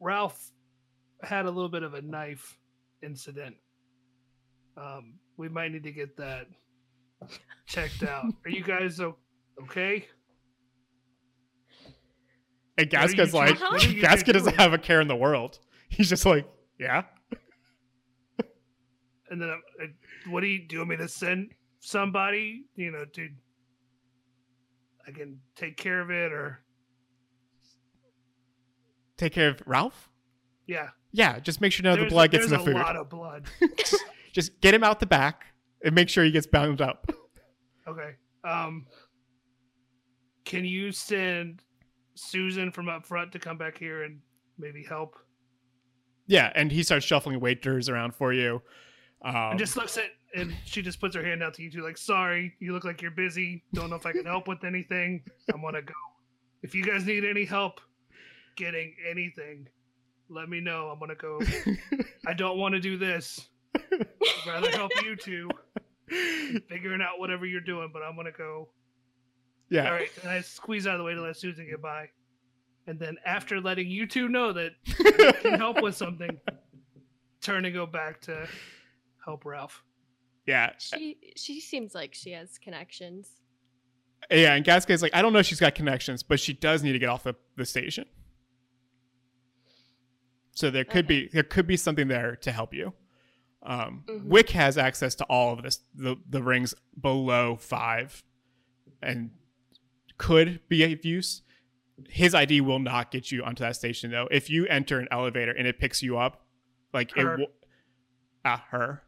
Ralph had a little bit of a knife incident. Um, we might need to get that checked out. Are you guys okay? and What are you Gaska's like, are you doesn't have a care in the world. He's just like, yeah. And then, I'm- uh, what do you do? You want me to send somebody? You know, dude, I can take care of it, or Take care of Ralph. yeah. Yeah, just make sure none of the blood gets in the food. a lot of blood. just get him out the back and make sure he gets bound up. Okay. Um can you send Susan from up front to come back here and maybe help? Yeah, and he starts shuffling waiters around for you. Um, and just looks at and she just puts her hand out to you two like, sorry, you look like you're busy. Don't know if I can help with anything. I wanna go. If you guys need any help getting anything, let me know. I'm gonna go. I don't want to do this. I'd rather help you two figuring out whatever you're doing, but I'm gonna go yeah. All right, and I squeeze out of the way to let Susan get by. And then after letting you two know that I can help with something, turn and go back to help Ralph. Yeah. She she seems like she has connections. Yeah, and Gaska's like, I don't know if she's got connections, but she does need to get off the, the station. So there could Okay. be there could be something there to help you. Um, Mhm. Wick has access to all of this the the rings below five, and could be of use. His ID will not get you onto that station though. If you enter an elevator and it picks you up, like Her. it will, ah her.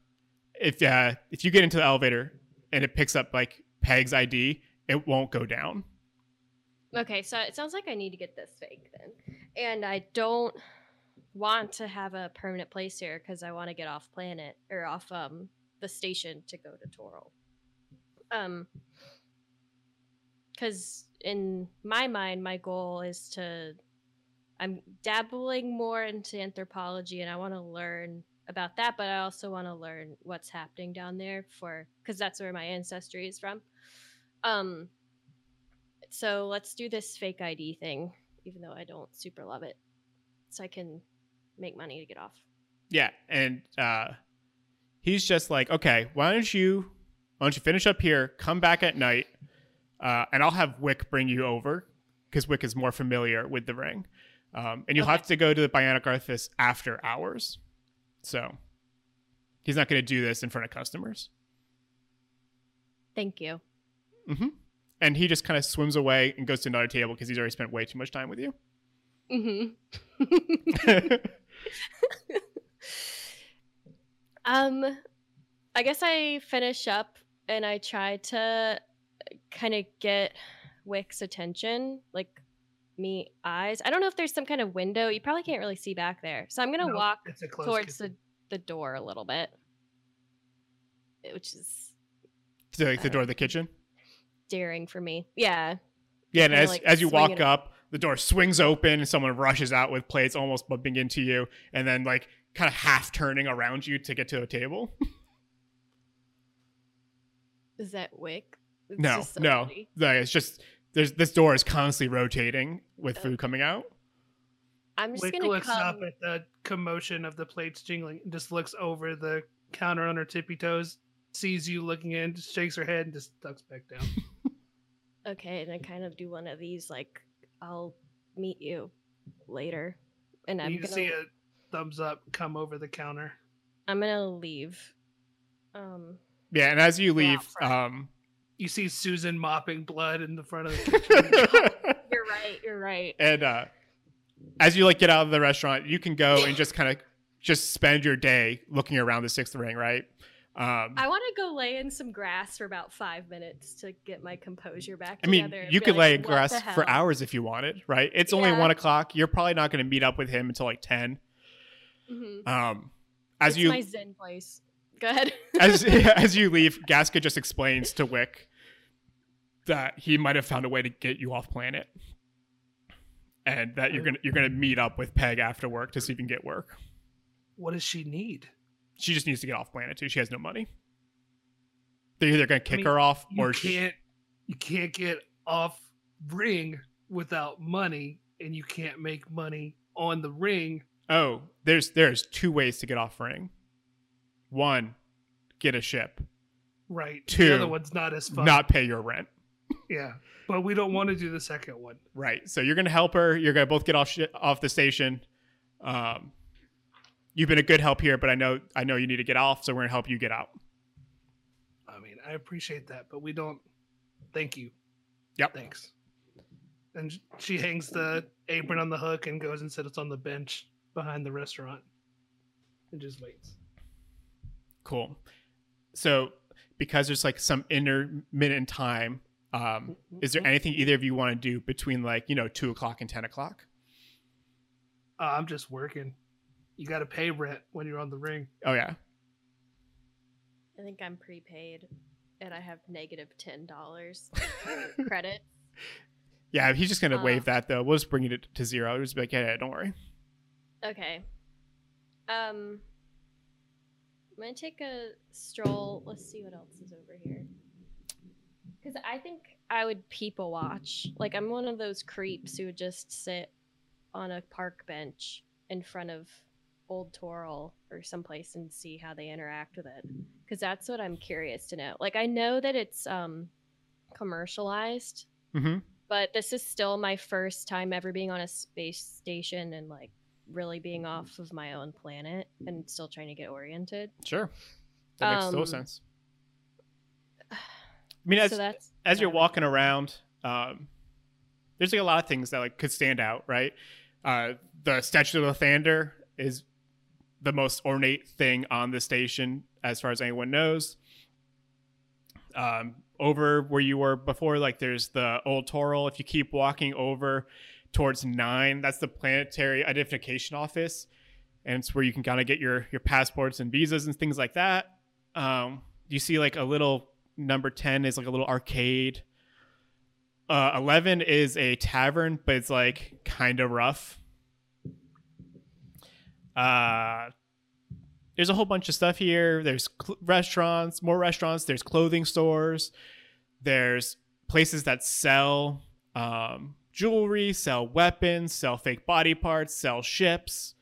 If uh if you get into the elevator and it picks up like Peg's ID, it won't go down. Okay, so it sounds like I need to get this fake then, and I don't want to have a permanent place here because I want to get off planet or off um the station to go to Toril. Um, because in my mind, my goal is to I'm dabbling more into anthropology and I want to learn about that, but I also want to learn what's happening down there for because that's where my ancestry is from. Um, so let's do this fake ID thing, even though I don't super love it, so I can make money to get off. Yeah, and uh, he's just like, okay, why don't you why don't you finish up here, come back at night, uh, and I'll have Wick bring you over because Wick is more familiar with the ring, um, and you'll Okay. have to go to the Bionic Artifice after hours. So he's not going to do this in front of customers. Thank you. hmm And he just kind of swims away and goes to another table because he's already spent way too much time with you. Mm-hmm. um, I guess I finish up and I try to kind of get Wick's attention, like me eyes. I don't know if there's some kind of window. You probably can't really see back there, so I'm gonna No, walk it's a closed towards kitchen. the the door a little bit, eh, which is to like the door of the kitchen. daring for me. Yeah. Yeah, and as like, as you swing walk it- up, the door swings open and someone rushes out with plates almost bumping into you, and then like kind of half turning around you to get to a table. Is that Wick? It's no, no, somebody. no, it's just there's this door is constantly rotating with food coming out. I'm just Wick gonna looks come. up at the commotion of the plates jingling and just looks over the counter on her tippy toes, sees you looking in, just shakes her head and just ducks back down. Okay, and I kind of do one of these, like I'll meet you later, and I'm you gonna see a thumbs up come over the counter. I'm gonna leave. Um, Yeah, and as you leave, um, You see Susan mopping blood in the front of the kitchen. you're right. You're right. and uh, as you like get out of the restaurant, you can go and just kind of just spend your day looking around the sixth ring, right? Um, I want to go lay in some grass for about five minutes to get my composure back. I mean, together you be could like, lay in grass for hours if you wanted, right? It's only Yeah. one o'clock. You're probably not going to meet up with him until like ten. Mhm. Um, as it's you my zen place. Go ahead. as as you leave, Gasca just explains to Wick that he might have found a way to get you off planet, and that you're gonna you're gonna meet up with Peg after work to see if you can get work. what does she need? She just needs to get off planet too. She has no money. They're either gonna kick mean, her off You or she- can't you can't get off ring without money, and you can't make money on the ring. oh, there's there's two ways to get off ring. One, get a ship. Right. Two, The other one's not as fun. Not pay your rent. yeah. But we don't want to do the second one. Right. So you're gonna help her. You're gonna both get off shi off the station. Um, you've been a good help here, but I know I know you need to get off, so we're gonna help you get out. I mean, I appreciate that, but we don't. Thank you. Yep. Thanks. And she hangs the apron on the hook and goes and sits on the bench behind the restaurant and just waits. Cool. So because there's like some intermittent time, um, is there anything either of you want to do between like you know two o'clock and ten o'clock? Uh, I'm just working. You got to pay rent when you're on the ring. Oh yeah. I think I'm prepaid, and I have negative ten dollars credit. Yeah, he's just gonna Uh, waive that though. We'll just bring it to zero. Just be like, yeah, yeah, don't worry. Okay. Um, I'm gonna take a stroll. Let's see what else is over here. Because I think I would people watch. Like I'm one of those creeps who would just sit on a park bench in front of Old Toril or someplace and see how they interact with it. Because that's what I'm curious to know. Like I know that it's um commercialized, Mm-hmm. but this is still my first time ever being on a space station and like really being off of my own planet and still trying to get oriented. Sure. That makes total Um, sense. I mean, as so as you're walking around, um, there's like a lot of things that like could stand out, right? Uh, the Statue of Lathander is the most ornate thing on the station, as far as anyone knows. Um, over where you were before, like there's the old Toril. If you keep walking over towards nine, that's the planetary identification office, and it's where you can kind of get your your passports and visas and things like that. Um, you see like a little number 10 is like a little arcade uh 11 is a tavern but it's like kind of rough Uh, there's a whole bunch of stuff here. There's cl- restaurants, more restaurants. There's clothing stores. There's places that sell um, jewelry, sell weapons, sell fake body parts, sell ships.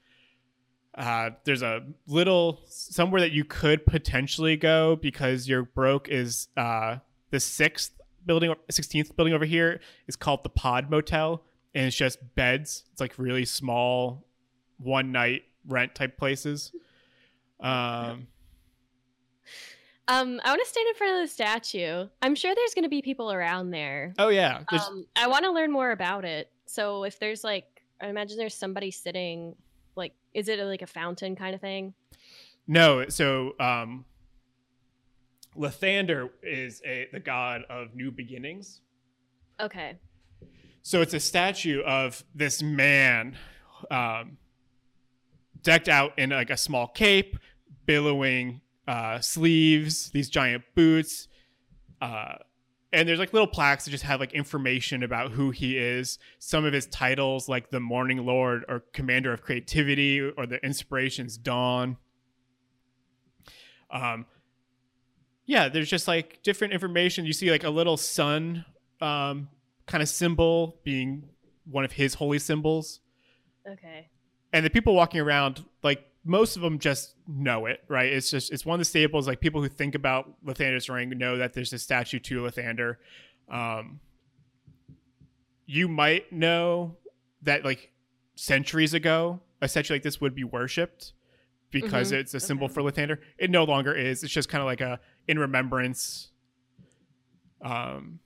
Uh, there's a little somewhere that you could potentially go because your broke is uh, the sixth building, 16th building over here is called the Pod Motel, and it's just beds. It's like really small, one night rent type places. Um, Um, I want to stand in front of the statue. I'm sure there's going to be people around there. oh yeah, there's, Um, I want to learn more about it. So if there's like, I imagine there's somebody sitting, like, is it like a fountain kind of thing? no. So um, Lathander is a the god of new beginnings. Okay. So it's a statue of this man, um, decked out in like a small cape, billowing uh, sleeves, these giant boots, uh, and there's like little plaques that just have like information about who he is. Some of his titles, like the Morning Lord or Commander of Creativity, or the Inspirations Dawn. Um, yeah, there's just like different information. You see like a little sun um, kind of symbol being one of his holy symbols. Okay. And the people walking around, like most of them just know it, right? It's just it's one of the staples. Like people who think about Lathander's ring know that there's a statue to Lathander. Um, you might know that like centuries ago, a statue like this would be worshipped because Mhm. it's a symbol Okay. for Lathander. It no longer is. It's just kind of like a in remembrance. Um,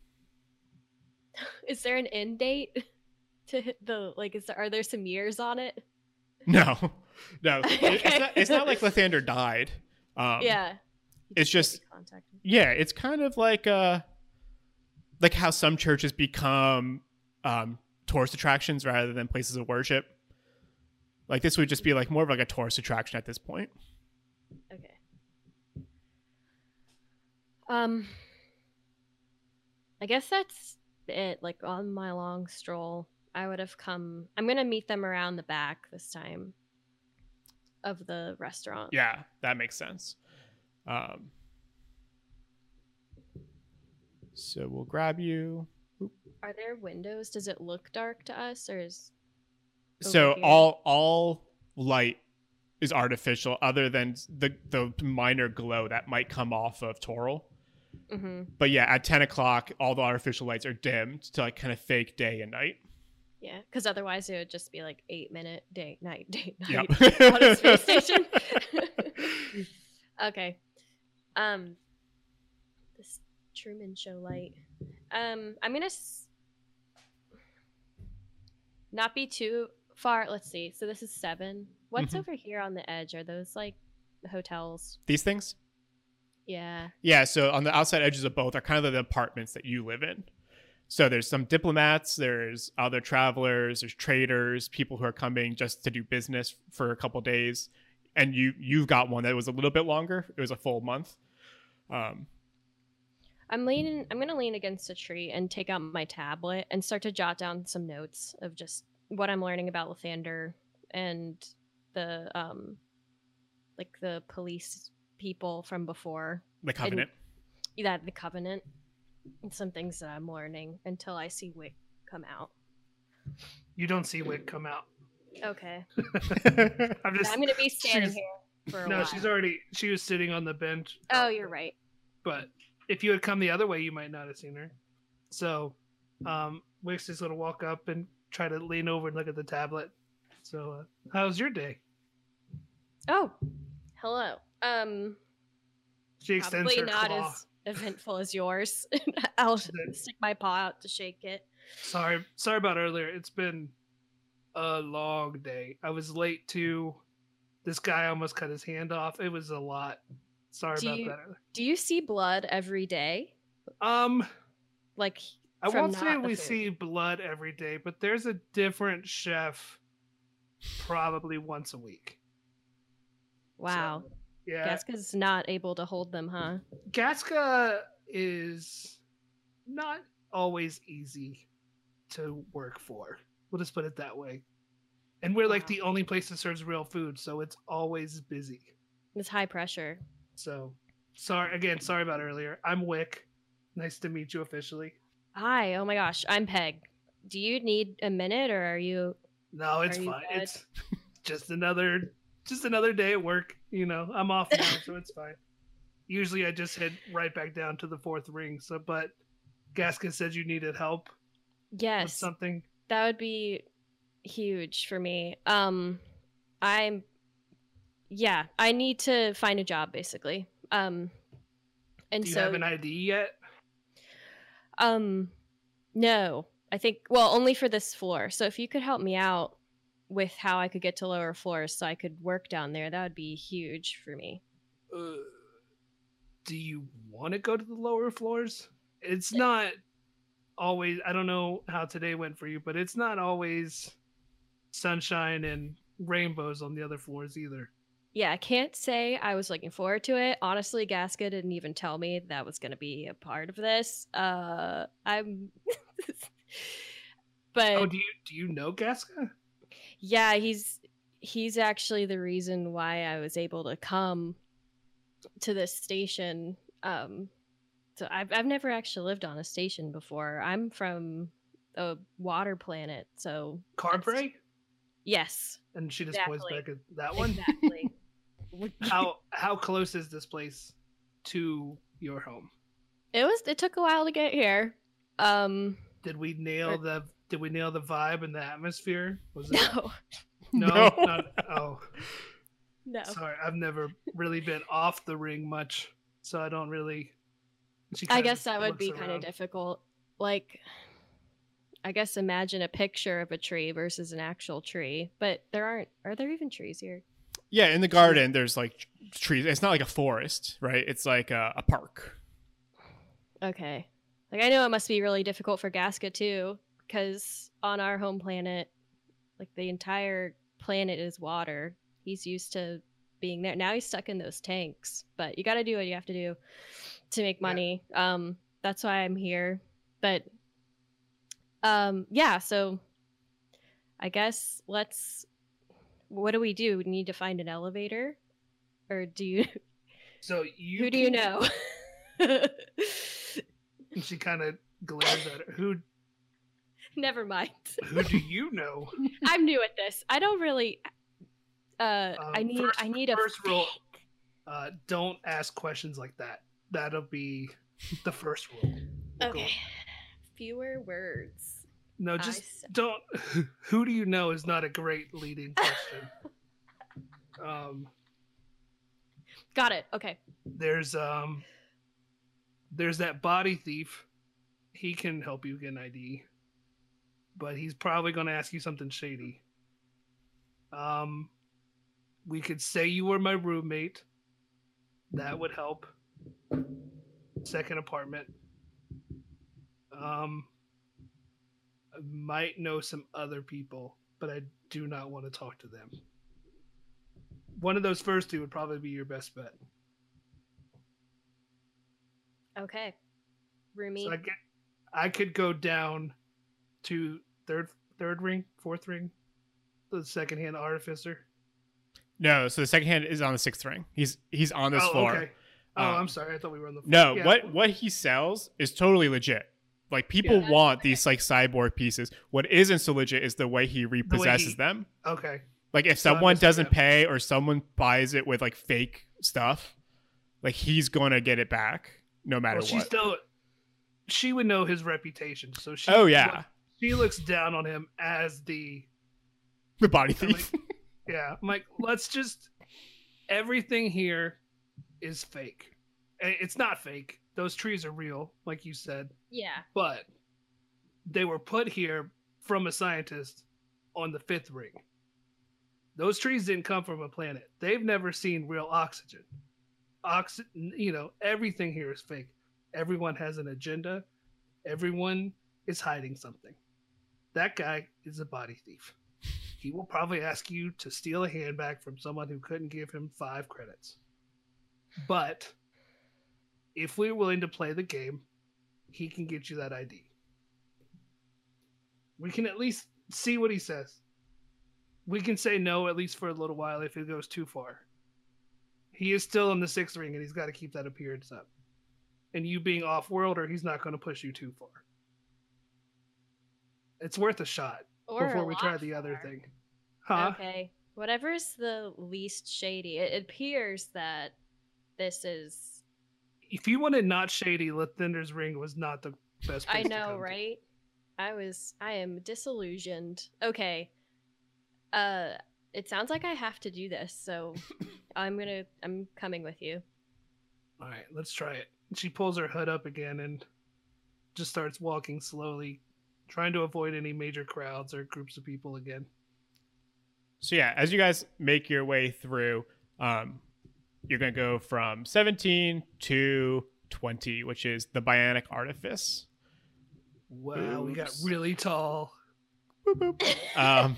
Is there an end date to the like? Is there are there some years on it? No, no, It- it's not. It's not like Lathander died. Um, yeah. It's just- yeah, it's kind of like uh, like how some churches become um, tourist attractions rather than places of worship. Like this would just be like more of like a tourist attraction at this point. Okay. Um. I guess that's it. Like on my long stroll, I would have come. I'm gonna meet them around the back this time. Of the restaurant. Yeah, that makes sense. Um, so we'll grab you. Are there windows? Does it look dark to us, or is so here. all all light is artificial other than the the minor glow that might come off of Toril. hmm But yeah, at ten o'clock, all the artificial lights are dimmed to like kind of fake day and night. Yeah? Because otherwise, it would just be like eight minute day, night, day, Yep. night on a space station. okay. Um, this Truman Show light. Um, I'm gonna s- not be too far. Let's see. So this is seven. What's Mhm. over here on the edge? Are those like hotels? These things? Yeah. Yeah, so on the outside edges of both are kind of the apartments that you live in. So there's some diplomats, there's other travelers, there's traders, people who are coming just to do business for a couple days. And you you've got one that was a little bit longer. It was a full month. Um, I'm leaning. I'm gonna lean against a tree and take out my tablet and start to jot down some notes of just what I'm learning about Lathander and the um, like the police people from before. the covenant. Yeah, the Covenant. Some things that I'm learning until I see Wick come out. You don't see Wick come out. Okay. I'm just I'm gonna be standing here for a no. while. She's already she was sitting on the bench. oh, you're right. But if you had come the other way, you might not have seen her. So, um, Wick's just gonna walk up and try to lean over and look at the tablet. So, uh, how's your day? Oh, hello. Um, She extends probably her not claw. as eventful as yours. I'll stick my paw out to shake it. Sorry, sorry about earlier. It's been a long day. I was late to. This guy almost cut his hand off. It was a lot. Sorry Do about you- that. Do you see blood every day? Um, Like I won't say we food? see blood every day, but there's a different chef probably once a week. wow. So, yeah. Gaska's not able to hold them, huh? Gaska is not always easy to work for. We'll just put it that way. And we're like the only place that serves real food, so it's always busy. It's high pressure. So sorry again, sorry about earlier. I'm Wick. Nice to meet you officially. Hi. Oh my gosh. I'm Peg. Do you need a minute or are you No, it's fine. It's just another just another day at work. You know, I'm off now, so it's fine. Usually I just head right back down to the fourth ring. So but Gaskin said you needed help Yes. something. That would be huge for me. Um I'm yeah, I need to find a job basically. Um and Do you so have an ID yet? um no. I think well, only for this floor. So if you could help me out with how I could get to lower floors so I could work down there, that would be huge for me. Uh, do you want to go to the lower floors? It's not always. I don't know how today went for you, but it's not always sunshine and rainbows on the other floors either. Yeah, I can't say I was looking forward to it. Honestly, Gasca didn't even tell me that was going to be a part of this. Uh, I'm, but Oh, do you do you know Gasca? Yeah, he's he's actually the reason why I was able to come to this station. Um, so I've I've never actually lived on a station before. I'm from a water planet, so Carpray? yes, And she just points back at that one. exactly. how how close is this place to your home? it was. It took a while to get here. Um, Did we nail Or- the did we nail the vibe and the atmosphere? Was it no, no, No. not- oh no. sorry, I've never really been off the ring much, so I don't really I guess that would looks be kind of difficult. Like, I guess imagine a picture of a tree versus an actual tree, but there aren't. Are there even trees here? Yeah, in the garden, there's like trees. It's not like a forest, right? It's like a, a park. Okay. Like I know it must be really difficult for Gasca too, because on our home planet, like the entire planet is water. He's used to being there. Now he's stuck in those tanks. But you got to do what you have to do to make Yeah. money. Um, that's why I'm here. But um, yeah. So I guess let's. What do we do? We need to find an elevator, or do you? So you who do you know? And she kind of glares at her. Who Never mind. who do you know? I'm new at this. I don't really. Uh, I Um, need. first- I need a. first rule- Uh, don't ask questions like that. That'll be the first rule. Okay. Fewer words. No, just don't. Who do you know is not a great leading question. um, Got it. Okay. there's um, there's that body thief. He can help you get an ID, but he's probably going to ask you something shady. Um, we could say you were my roommate. That would help. Second apartment. Um, I might know some other people, but I do not want to talk to them. One of those first two would probably be your best bet. Okay. Roomy. So I get, I could go down to third, third ring, fourth ring, the second hand artificer. No, so the second hand is on the sixth ring. He's he's on this oh, floor. okay. Oh, Um, I'm sorry. I thought we were on the. Floor. No, yeah. what what he sells is totally legit. Like people Yeah. want these like cyborg pieces. What isn't so legit is the way he repossesses he- them. Okay. Like if So someone doesn't pay or someone buys it with like fake stuff, like he's gonna get it back no matter Well, she still. She would know his reputation, so she. oh yeah, She looks down on him as the the body I'm like- thief. Yeah, I'm like, let's just. Everything here is fake. It's not fake. Those trees are real, like you said, yeah. but they were put here from a scientist on the fifth ring. Those trees didn't come from a planet. They've never seen real oxygen. Oxy- you know, everything here is fake. Everyone has an agenda. Everyone is hiding something. That guy is a body thief. He will probably ask you to steal a handbag from someone who couldn't give him five credits. But if we're willing to play the game, he can get you that ID. We can at least see what he says. we can say no at least for a little while if it goes too far. He is still in the sixth ring, and he's got to keep that appearance up. And you being off world, or he's not going to push you too far. It's worth a shot Or before a we try the other thing. Huh? Okay. Whatever's the least shady. It appears that this is. If you wanted not shady, Lathander's ring was not the best. I know, come to. right? I was. I am disillusioned. Okay. Uh, it sounds like I have to do this, so I'm gonna. I'm coming with you. All right, let's try it. She pulls her hood up again and just starts walking slowly, trying to avoid any major crowds or groups of people again. So yeah, as you guys make your way through, um, you're gonna go from 17 to 20, which is the Bionic Artifice. Wow, we got really tall. Boop, boop. Um,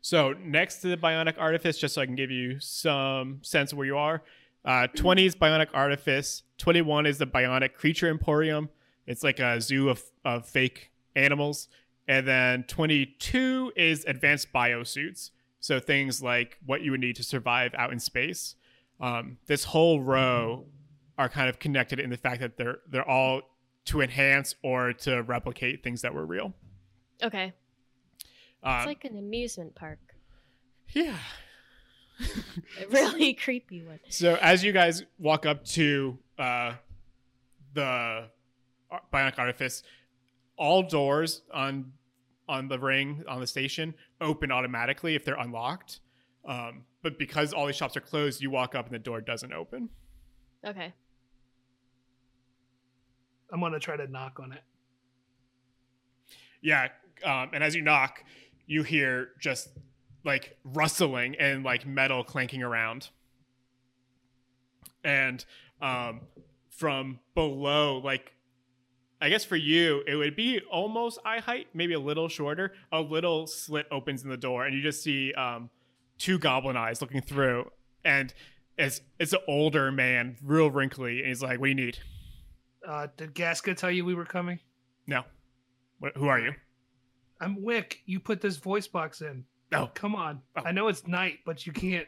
so next to the Bionic Artifice, just so I can give you some sense of where you are, uh, 20 is Bionic Artifice. 21 is the Bionic Creature Emporium. It's like a zoo of, of fake animals. And then 22 is Advanced Biosuits. So things like what you would need to survive out in space. Um, this whole row are kind of connected in the fact that they're they're all to enhance or to replicate things that were real. Okay. Um, It's like an amusement park. yeah. A really creepy one. So as you guys walk up to uh, the Ar- Bionic Artifice, all doors on on the ring on the station open automatically if they're unlocked. Um, but because all these shops are closed, you walk up and the door doesn't open. Okay. I'm gonna try to knock on it. Yeah, um, and as you knock, you hear just like rustling and like metal clanking around. And um, from below, like I guess for you, it would be almost eye height, maybe a little shorter. A little slit opens in the door, and you just see um, two goblin eyes looking through. And it's it's an older man, real wrinkly, and he's like, "What do you need?" Uh, did Gasca tell you we were coming? No, what, who are you? I'm Wick. You put this voice box in. Oh, Come on. Oh. I know it's night, but you can't.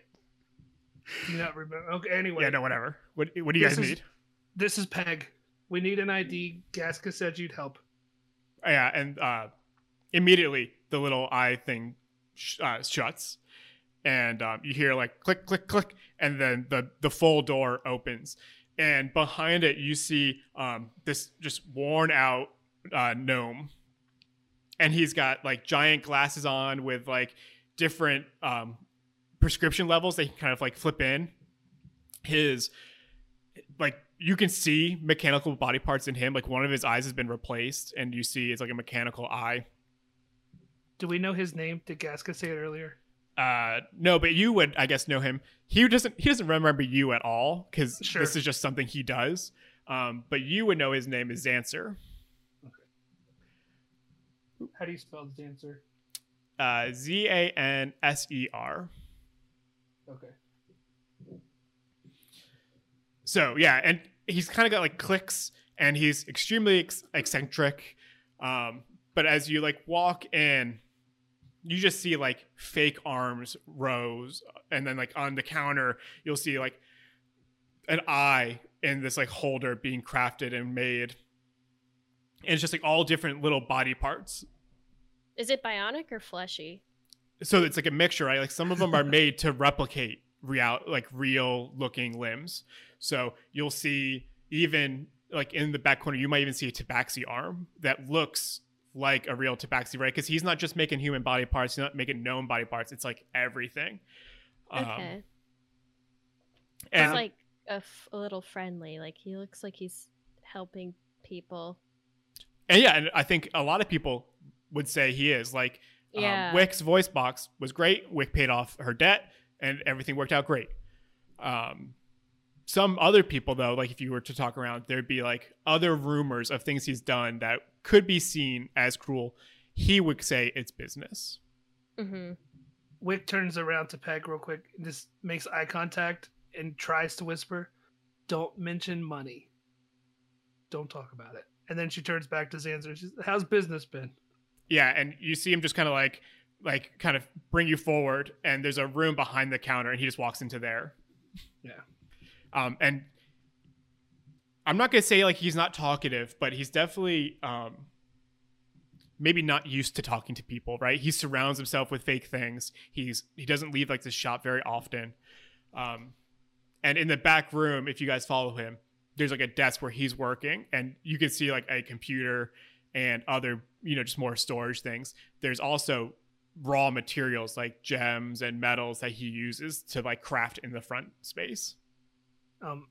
Do you not remember? Okay. Anyway, yeah, no, whatever. What what do you This guys is- need? this is Peg. We need an ID. Gasca said you'd help. Yeah, and uh, immediately the little eye thing sh- uh, shuts, and um, you hear like click, click, click, and then the the full door opens, and behind it you see um, this just worn out uh, gnome, and he's got like giant glasses on with like different um, prescription levels that he kind of like flip in. His like you can see mechanical body parts in him. Like one of his eyes has been replaced, and you see it's like a mechanical eye. Do we know his name? Did Gasca say it earlier? Uh, no, but you would, I guess, know him. He doesn't. He doesn't remember you at all because Sure. this is just something he does. Um, but you would know his name is Zanser. Okay. How do you spell answer? Uh, Z A N S E R. Okay. So yeah, and he's kind of got like clicks, and he's extremely ex- eccentric. Um, but as you like walk in, you just see like fake arms rows, and then like on the counter, you'll see like an eye in this like holder being crafted and made. And it's just like all different little body parts. Is it bionic or fleshy? So it's like a mixture, right? Like some of them are made to replicate real, like real looking limbs. So you'll see even like in the back corner, you might even see a tabaxi arm that looks like a real tabaxi, right? Because he's not just making human body parts, he's not making known body parts. It's like everything. Um, Okay. and He's like a, f- a little friendly. Like he looks like he's helping people. and yeah, and I think a lot of people would say he is like Yeah. um, Wick's voice box was great. Wick paid off her debt, and everything worked out great. Um, some other people, though, like if you were to talk around, there'd be like other rumors of things he's done that could be seen as cruel. He would say it's business. hmm Wick turns around to Peg real quick, and just makes eye contact and tries to whisper, "Don't mention money. Don't talk about it." And then she turns back to Zanser. She's, "How's business been?" Yeah, and you see him just kind of like like kind of bring you forward, and there's a room behind the counter, and he just walks into there. Yeah. Um, and I'm not gonna say like he's not talkative, but he's definitely um, maybe not used to talking to people. Right? He surrounds himself with fake things. He's he doesn't leave like the shop very often. Um, and in the back room, if you guys follow him, there's like a desk where he's working, and you can see like a computer and other you know just more storage things. There's also raw materials like gems and metals that he uses to like craft in the front space. Um,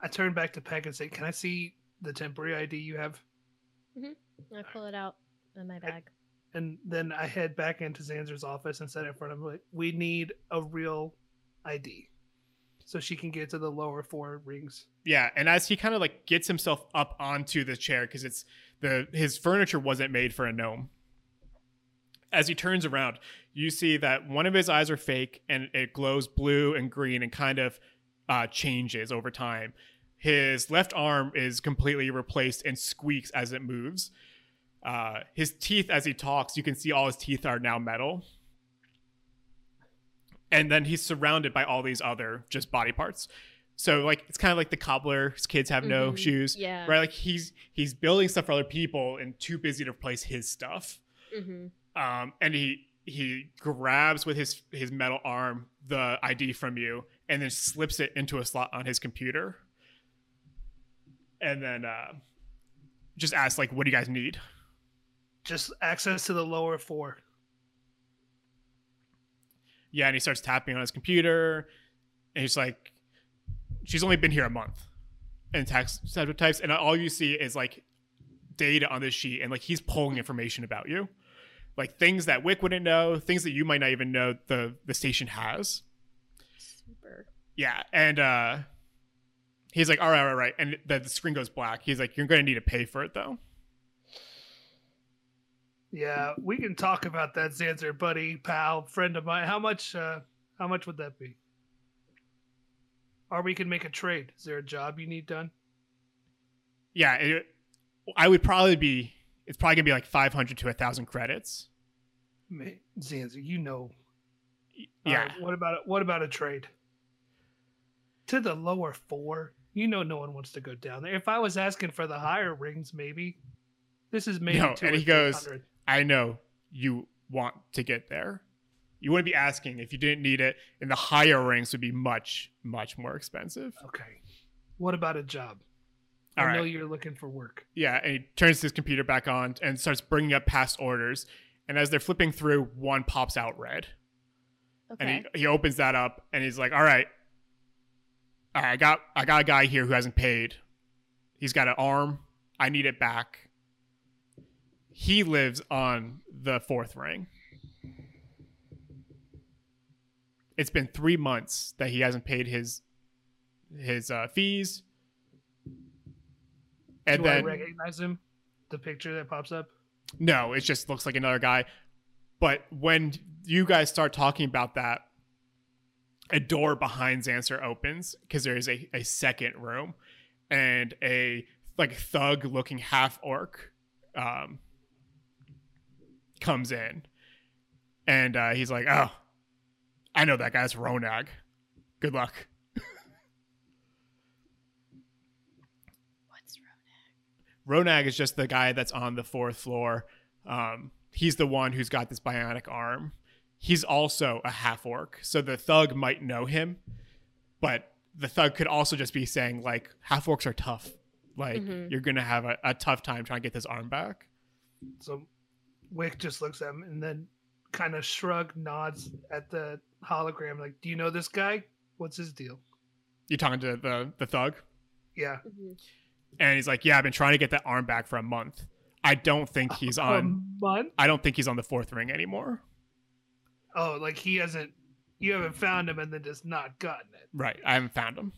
I turn back to Peg and say, "Can I see the temporary ID you have?" I pull it out in my bag. And then I head back into Zanser's office and set it in front of him. Like, we need a real ID, so she can get to the lower four rings. Yeah, and as he kind of like gets himself up onto the chair because it's the his furniture wasn't made for a gnome. As he turns around, you see that one of his eyes are fake and it glows blue and green and kind of uh, changes over time. His left arm is completely replaced and squeaks as it moves. Uh, his teeth, as he talks, you can see all his teeth are now metal. And then he's surrounded by all these other just body parts. So like it's kind of like the cobbler's kids have no Mhm. shoes, Yeah. right? Like he's he's building stuff for other people and too busy to replace his stuff. hmm Um, and he he grabs with his his metal arm the ID from you and then slips it into a slot on his computer. And then uh, just asks like, "What do you guys need?" Just access to the lower four. Yeah, and he starts tapping on his computer, and he's like, "She's only been here a month," and text types, and all you see is like data on this sheet, and like he's pulling information about you, like things that Wick wouldn't know, things that you might not even know the the station has. Super. Yeah, and uh, he's like, "All right, all right, all right," and the, the screen goes black. He's like, "You're going to need to pay for it, though." Yeah, we can talk about that, Zanser, buddy, pal, friend of mine. How much? uh How much would that be? Or we can make a trade. Is there a job you need done? Yeah, it, I would probably be. It's probably gonna be like 500 to a thousand credits. Ma- Zanser, you know. Yeah, right, what about what about a trade? To the lower four. You know, no one wants to go down there. If I was asking for the higher rings, maybe. This is maybe No, two and he goes- I know you want to get there. You wouldn't be asking if you didn't need it, and the higher rings would be much, much more expensive. Okay. What about a job? All I know you're looking for work. Yeah, and he turns his computer back on and starts bringing up past orders. And as they're flipping through, one pops out red. Okay. and he, he opens that up and he's like all right all right i got i got a guy here who hasn't paid he's got an arm i need it back he lives on the fourth ring it's been three months that he hasn't paid his his uh, fees and Do I recognize him? The picture that pops up? no, it just looks like another guy. But when you guys start talking about that, a door behind Zanser opens because there is a, a second room and a like thug looking half orc um, comes in. And uh, he's like, Oh, I know that guy's Ronag. Good luck. What's wrong? Ronag is just the guy that's on the fourth floor. Um, he's the one who's got this bionic arm. He's also a half orc, so the thug might know him, but the thug could also just be saying like half orcs are tough. Like Mhm. you're gonna have a, a tough time trying to get this arm back. So Wick just looks at him and then kind of shrug, nods at the hologram, like, Do you know this guy? What's his deal? You talking to the the thug, Yeah. Mhm. And he's like, "Yeah, I've been trying to get that arm back for a month. I don't think he's A on. month? I don't think he's on the fourth ring anymore. Oh, like he hasn't you haven't found him and then just not gotten it. Right? I haven't found him."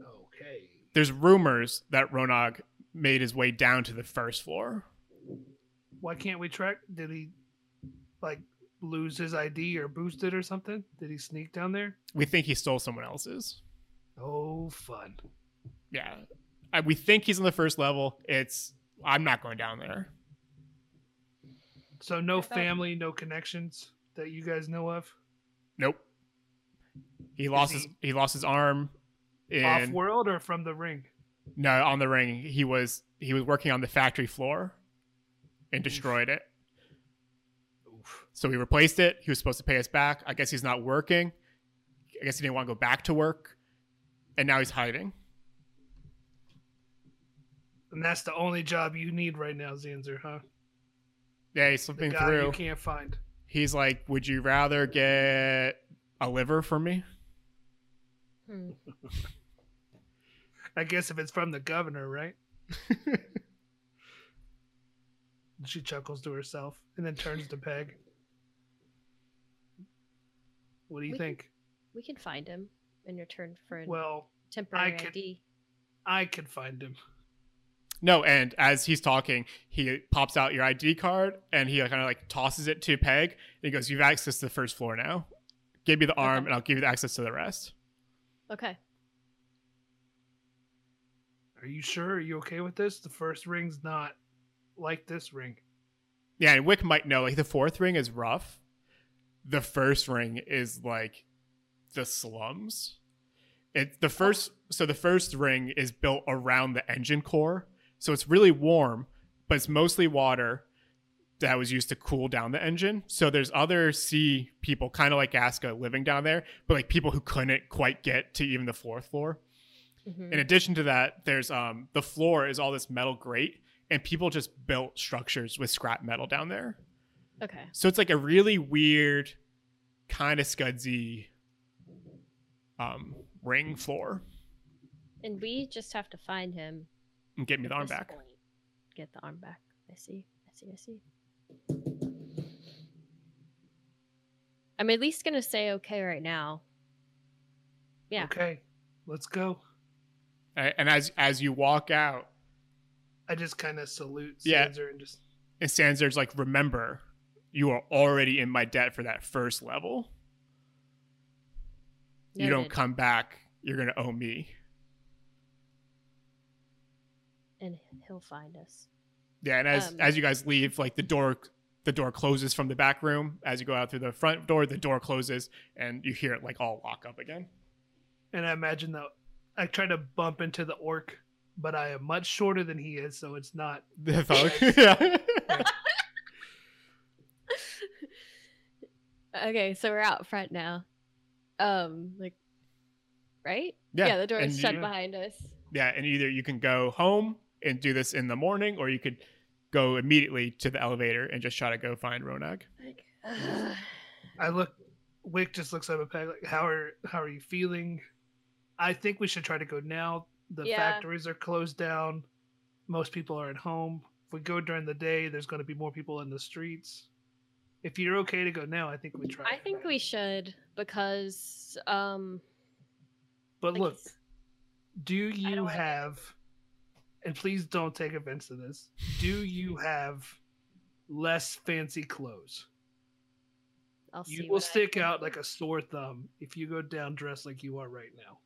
Okay. there's rumors that Ronag made his way down to the first floor. Why can't we track did he like lose his ID or boost it or something? Did he sneak down there? We think he stole someone else's. Oh fun. Yeah. I, we think he's on the first level. It's I'm not going down there. So no family, no connections that you guys know of. Nope. He lost his he- he lost his arm Off world or from the ring? no on the ring. He was he was working on the factory floor and destroyed it. So we replaced it. He was supposed to pay us back. I guess he's not working. I guess he didn't want to go back to work. And now he's hiding. And that's the only job you need right now, Zanser, huh? Yeah, he's The slipping guy through. you can't find. He's like, "Would you rather get a liver from me?" Hmm. I guess if it's from the governor, right? she chuckles to herself and then turns to Peg. What do you We can- think? We can find him in return for a Well, temporary could- ID. I could find him. No, and as he's talking, he pops out your ID card and he kind of like tosses it to Peg. And he goes, "You've access to the first floor now. Give me the arm, Okay. and I'll give you the access to the rest." Okay. Are you sure? Are you okay with this? The first ring's not like this ring. Yeah, and Wick might know like the fourth ring is rough. The first ring is like the slums. It the oh. first so the first ring is built around the engine core. So it's really warm, but it's mostly water that was used to cool down the engine. So there's other sea people kind of like Aska living down there, but like people who couldn't quite get to even the fourth floor. Mhm. In addition to that, there's um the floor is all this metal grate and people just built structures with scrap metal down there. Okay. So it's like a really weird, kind of scudsy um, ring floor. And we just have to find him. And get me the arm back. point. Get the arm back. I see. I see. I see. I'm at least gonna say okay right now. Yeah. Okay, let's go. A- And as as you walk out, I just kind of salute Yeah. Zanser and just and Zanser's like, "Remember, you are already in my debt for that first level. You don't come back, you're gonna owe me." And he'll find us. Yeah, and as Um, as you guys leave, like the door the door closes from the back room. As you go out through the front door, the door closes, and you hear it like all lock up again. and I imagine that I try to bump into the orc, but I am much shorter than he is, so it's not. The phone- yeah. Okay, so we're out front now. Um, like, right? Yeah, the door and is shut you- behind us. Yeah, and either you can go home and do this in the morning, or you could go immediately to the elevator and just try to go find Ronag. Like, ugh. I look. Wick just looks up at Peg like, "How are how are you feeling?" I think we should try to go now. The Yeah. factories are closed down. Most people are at home. If we go during the day, there's going to be more people in the streets. If you're okay to go now, I think we try. I think we should because um. But like, look, it's- do don't you wanna- have? And please don't take offense to this. Do you have less fancy clothes? I'll see You will stick out like a sore thumb if you go down dressed like you are right now.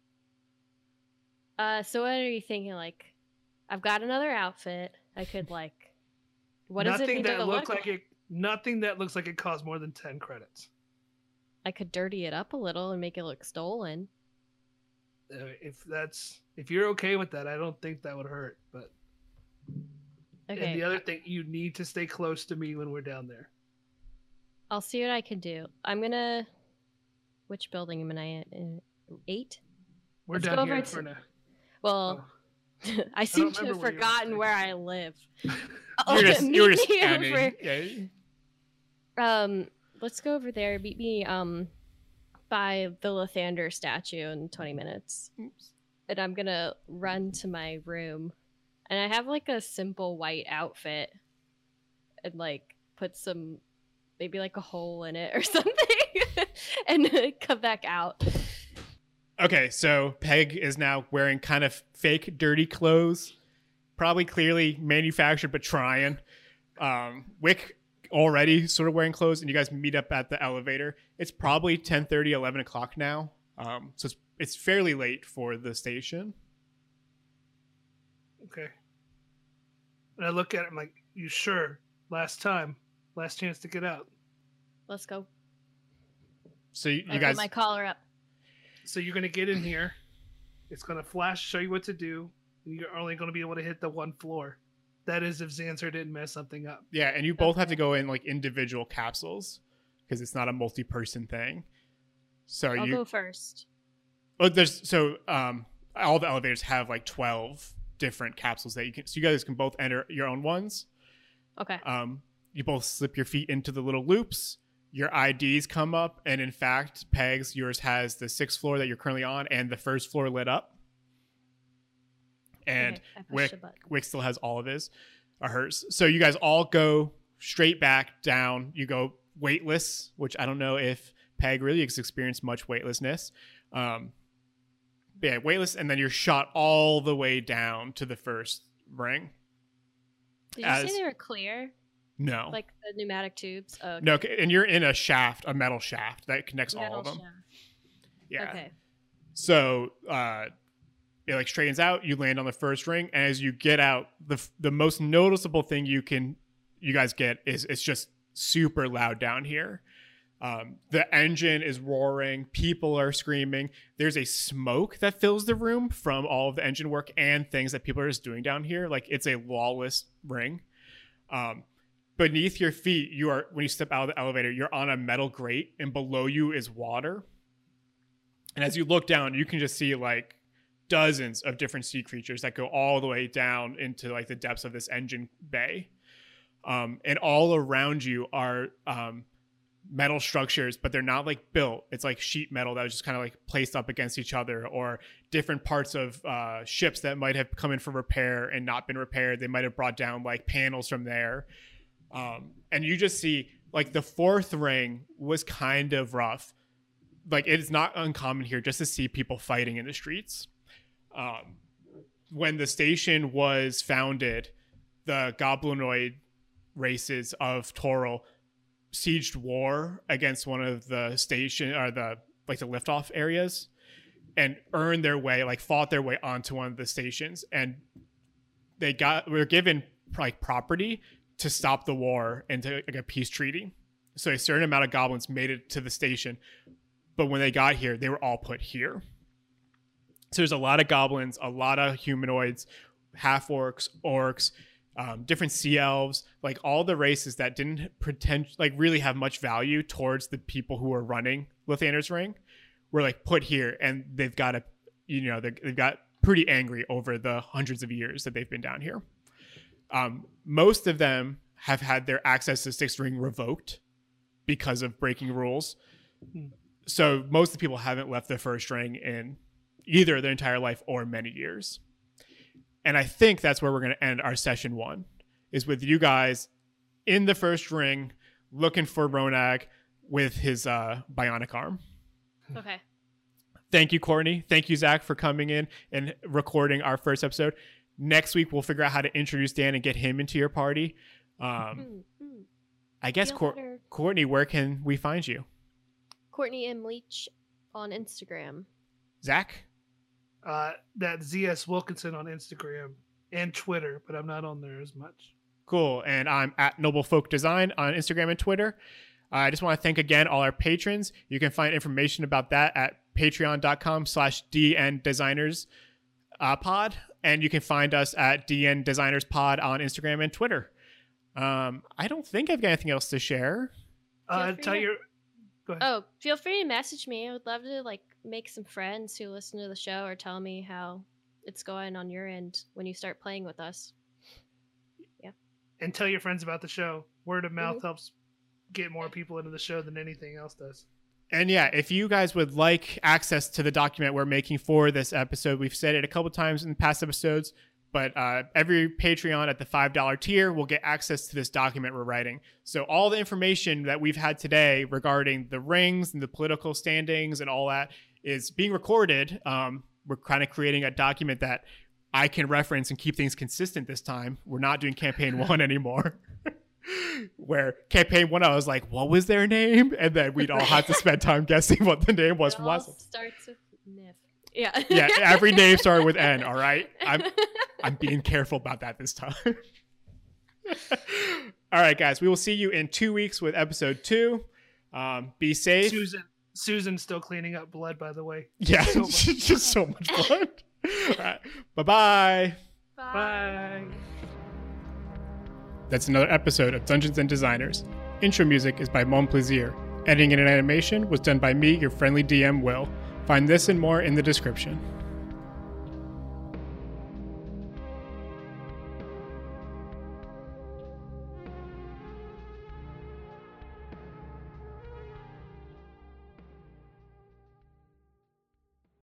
Uh, so what are you thinking? Like, I've got another outfit. I could like. What does it nothing that to look look like it. Nothing that looks like it costs more than ten credits. I could dirty it up a little and make it look stolen. Uh, if that's if you're okay with that, I don't think that would hurt. But Okay, and the other thing, you need to stay close to me when we're down there. I'll see what I can do. I'm gonna. Which building am I in? Eight. We're Let's go down over here to- for now. Well, Oh. I seem to have where forgotten where I live. You're just you were just standing. over- Yeah. Um, let's go over there. Meet me um by the Lathander statue in 20 minutes. Oops. And I'm gonna run to my room, and I have like a simple white outfit, and like put some, maybe like a hole in it or something, and come back out. Okay, so Peg is now wearing kind of fake dirty clothes, probably clearly manufactured but trying. Um, Wick already sort of wearing clothes, and you guys meet up at the elevator. It's probably 10 30 11 o'clock now. Um, so it's, it's fairly late for the station. Okay. And I look at it i'm like, "You sure?" Last time Last chance to get out. Let's go. So you, I you put guys, my collar up. So you're gonna get in here. It's gonna flash, show you what to do. And you're only gonna be able to hit the one floor. That is if Zanser didn't mess something up. yeah, and you both have to go in like individual capsules because it's not a multi-person thing. So I'll you, go first. oh, there's so um, all the elevators have like twelve different capsules that you can. So you guys can both enter your own ones. Okay. Um, you both slip your feet into the little loops. Your IDs come up, and in fact, Pegs, yours has the sixth floor that you're currently on and the first floor lit up. And Okay, Wick. Wick still has all of his or hers. So you guys all go straight back down. You go weightless, which I don't know if Peg really has experienced much weightlessness. Um, yeah, weightless, and then you're shot all the way down to the first ring. Did you as- say they were clear? No, Like the pneumatic tubes? Oh, okay. no, and you're in a shaft, a metal shaft that connects all of them. shaft. Yeah. Okay. So uh, it like straightens out. You land on the first ring, and as you get out, the the most noticeable thing you can you guys get is it's just super loud down here. Um, the engine is roaring. People are screaming. There's a smoke that fills the room from all of the engine work and things that people are just doing down here. Like it's a lawless ring. Um, beneath your feet, you are when you step out of the elevator, you're on a metal grate, and below you is water. And as you look down, you can just see like dozens of different sea creatures that go all the way down into like the depths of this engine bay. Um, and all around you are um, metal structures, but they're not like built. It's like sheet metal that was just kind of like placed up against each other, or different parts of uh, ships that might have come in for repair and not been repaired. They might have brought down like panels from there. Um, and you just see like the fourth ring was kind of rough like it is not uncommon here just to see people fighting in the streets. Um, when the station was founded, the goblinoid races of Toril sieged war against one of the station or the like the liftoff areas and earned their way, like fought their way onto one of the stations, and they got were given like property to stop the war and to like a peace treaty. So a certain amount of goblins made it to the station, but when they got here, they were all put here. So there's a lot of goblins, a lot of humanoids, half orcs, orcs, um, different sea elves, like all the races that didn't pretend like really have much value towards the people who were running Lathander's Ring, were like put here, and they've got a, you know, they've got pretty angry over the hundreds of years that they've been down here. Um, most of them have had their access to Sixth Ring revoked because of breaking rules. Hmm. So most of the people haven't left the first ring in either their entire life or many years. And I think that's where we're going to end our session one is with you guys in the first ring looking for Ronag with his uh, bionic arm. Okay. Thank you, Courtney. Thank you, Zach, for coming in and recording our first episode. Next week, we'll figure out how to introduce Dan and get him into your party. Um, Mm, mm. I guess, better. Courtney, where can we find you? Courtney M. Leach on Instagram. Zach? Uh, that ZS Wilkinson on Instagram and Twitter, but I'm not on there as much. Cool. And I'm at Noble Folk Design on Instagram and Twitter. Uh, I just want to thank again all our patrons. You can find information about that at patreon.com slash DN Designers uh, pod. And you can find us at DN Designers Pod on Instagram and Twitter. Um, I don't think I've got anything else to share. Uh, free tell to- your. Go ahead. Oh, feel free to message me. I would love to like make some friends who listen to the show or tell me how it's going on your end when you start playing with us. Yeah. And tell your friends about the show. Word of mouth Mhm. helps get more people into the show than anything else does. And yeah, if you guys would like access to the document we're making for this episode, we've said it a couple times in past episodes, but uh, every Patreon at the $5 tier will get access to this document we're writing. So all the information that we've had today regarding the rings and the political standings and all that is being recorded. Um, we're kind of creating a document that I can reference and keep things consistent this time. We're not doing campaign one anymore. Where campaign one, I was like, "What was their name?" And then we'd all have to spend time guessing what the name was It from all last. time. starts with Nif. Yeah. Yeah, every name started with N. All right, I'm I'm being careful about that this time. All right, guys. We will see you in two weeks with episode two. Um, be safe. Susan, Susan's still cleaning up blood, by the way. Yeah, So just so much blood. All right. Bye-bye. Bye. That's another episode of Dungeons and Designers. Intro music is by Mon Plaisir. Editing and animation was done by me, your friendly DM Will. Find this and more in the description.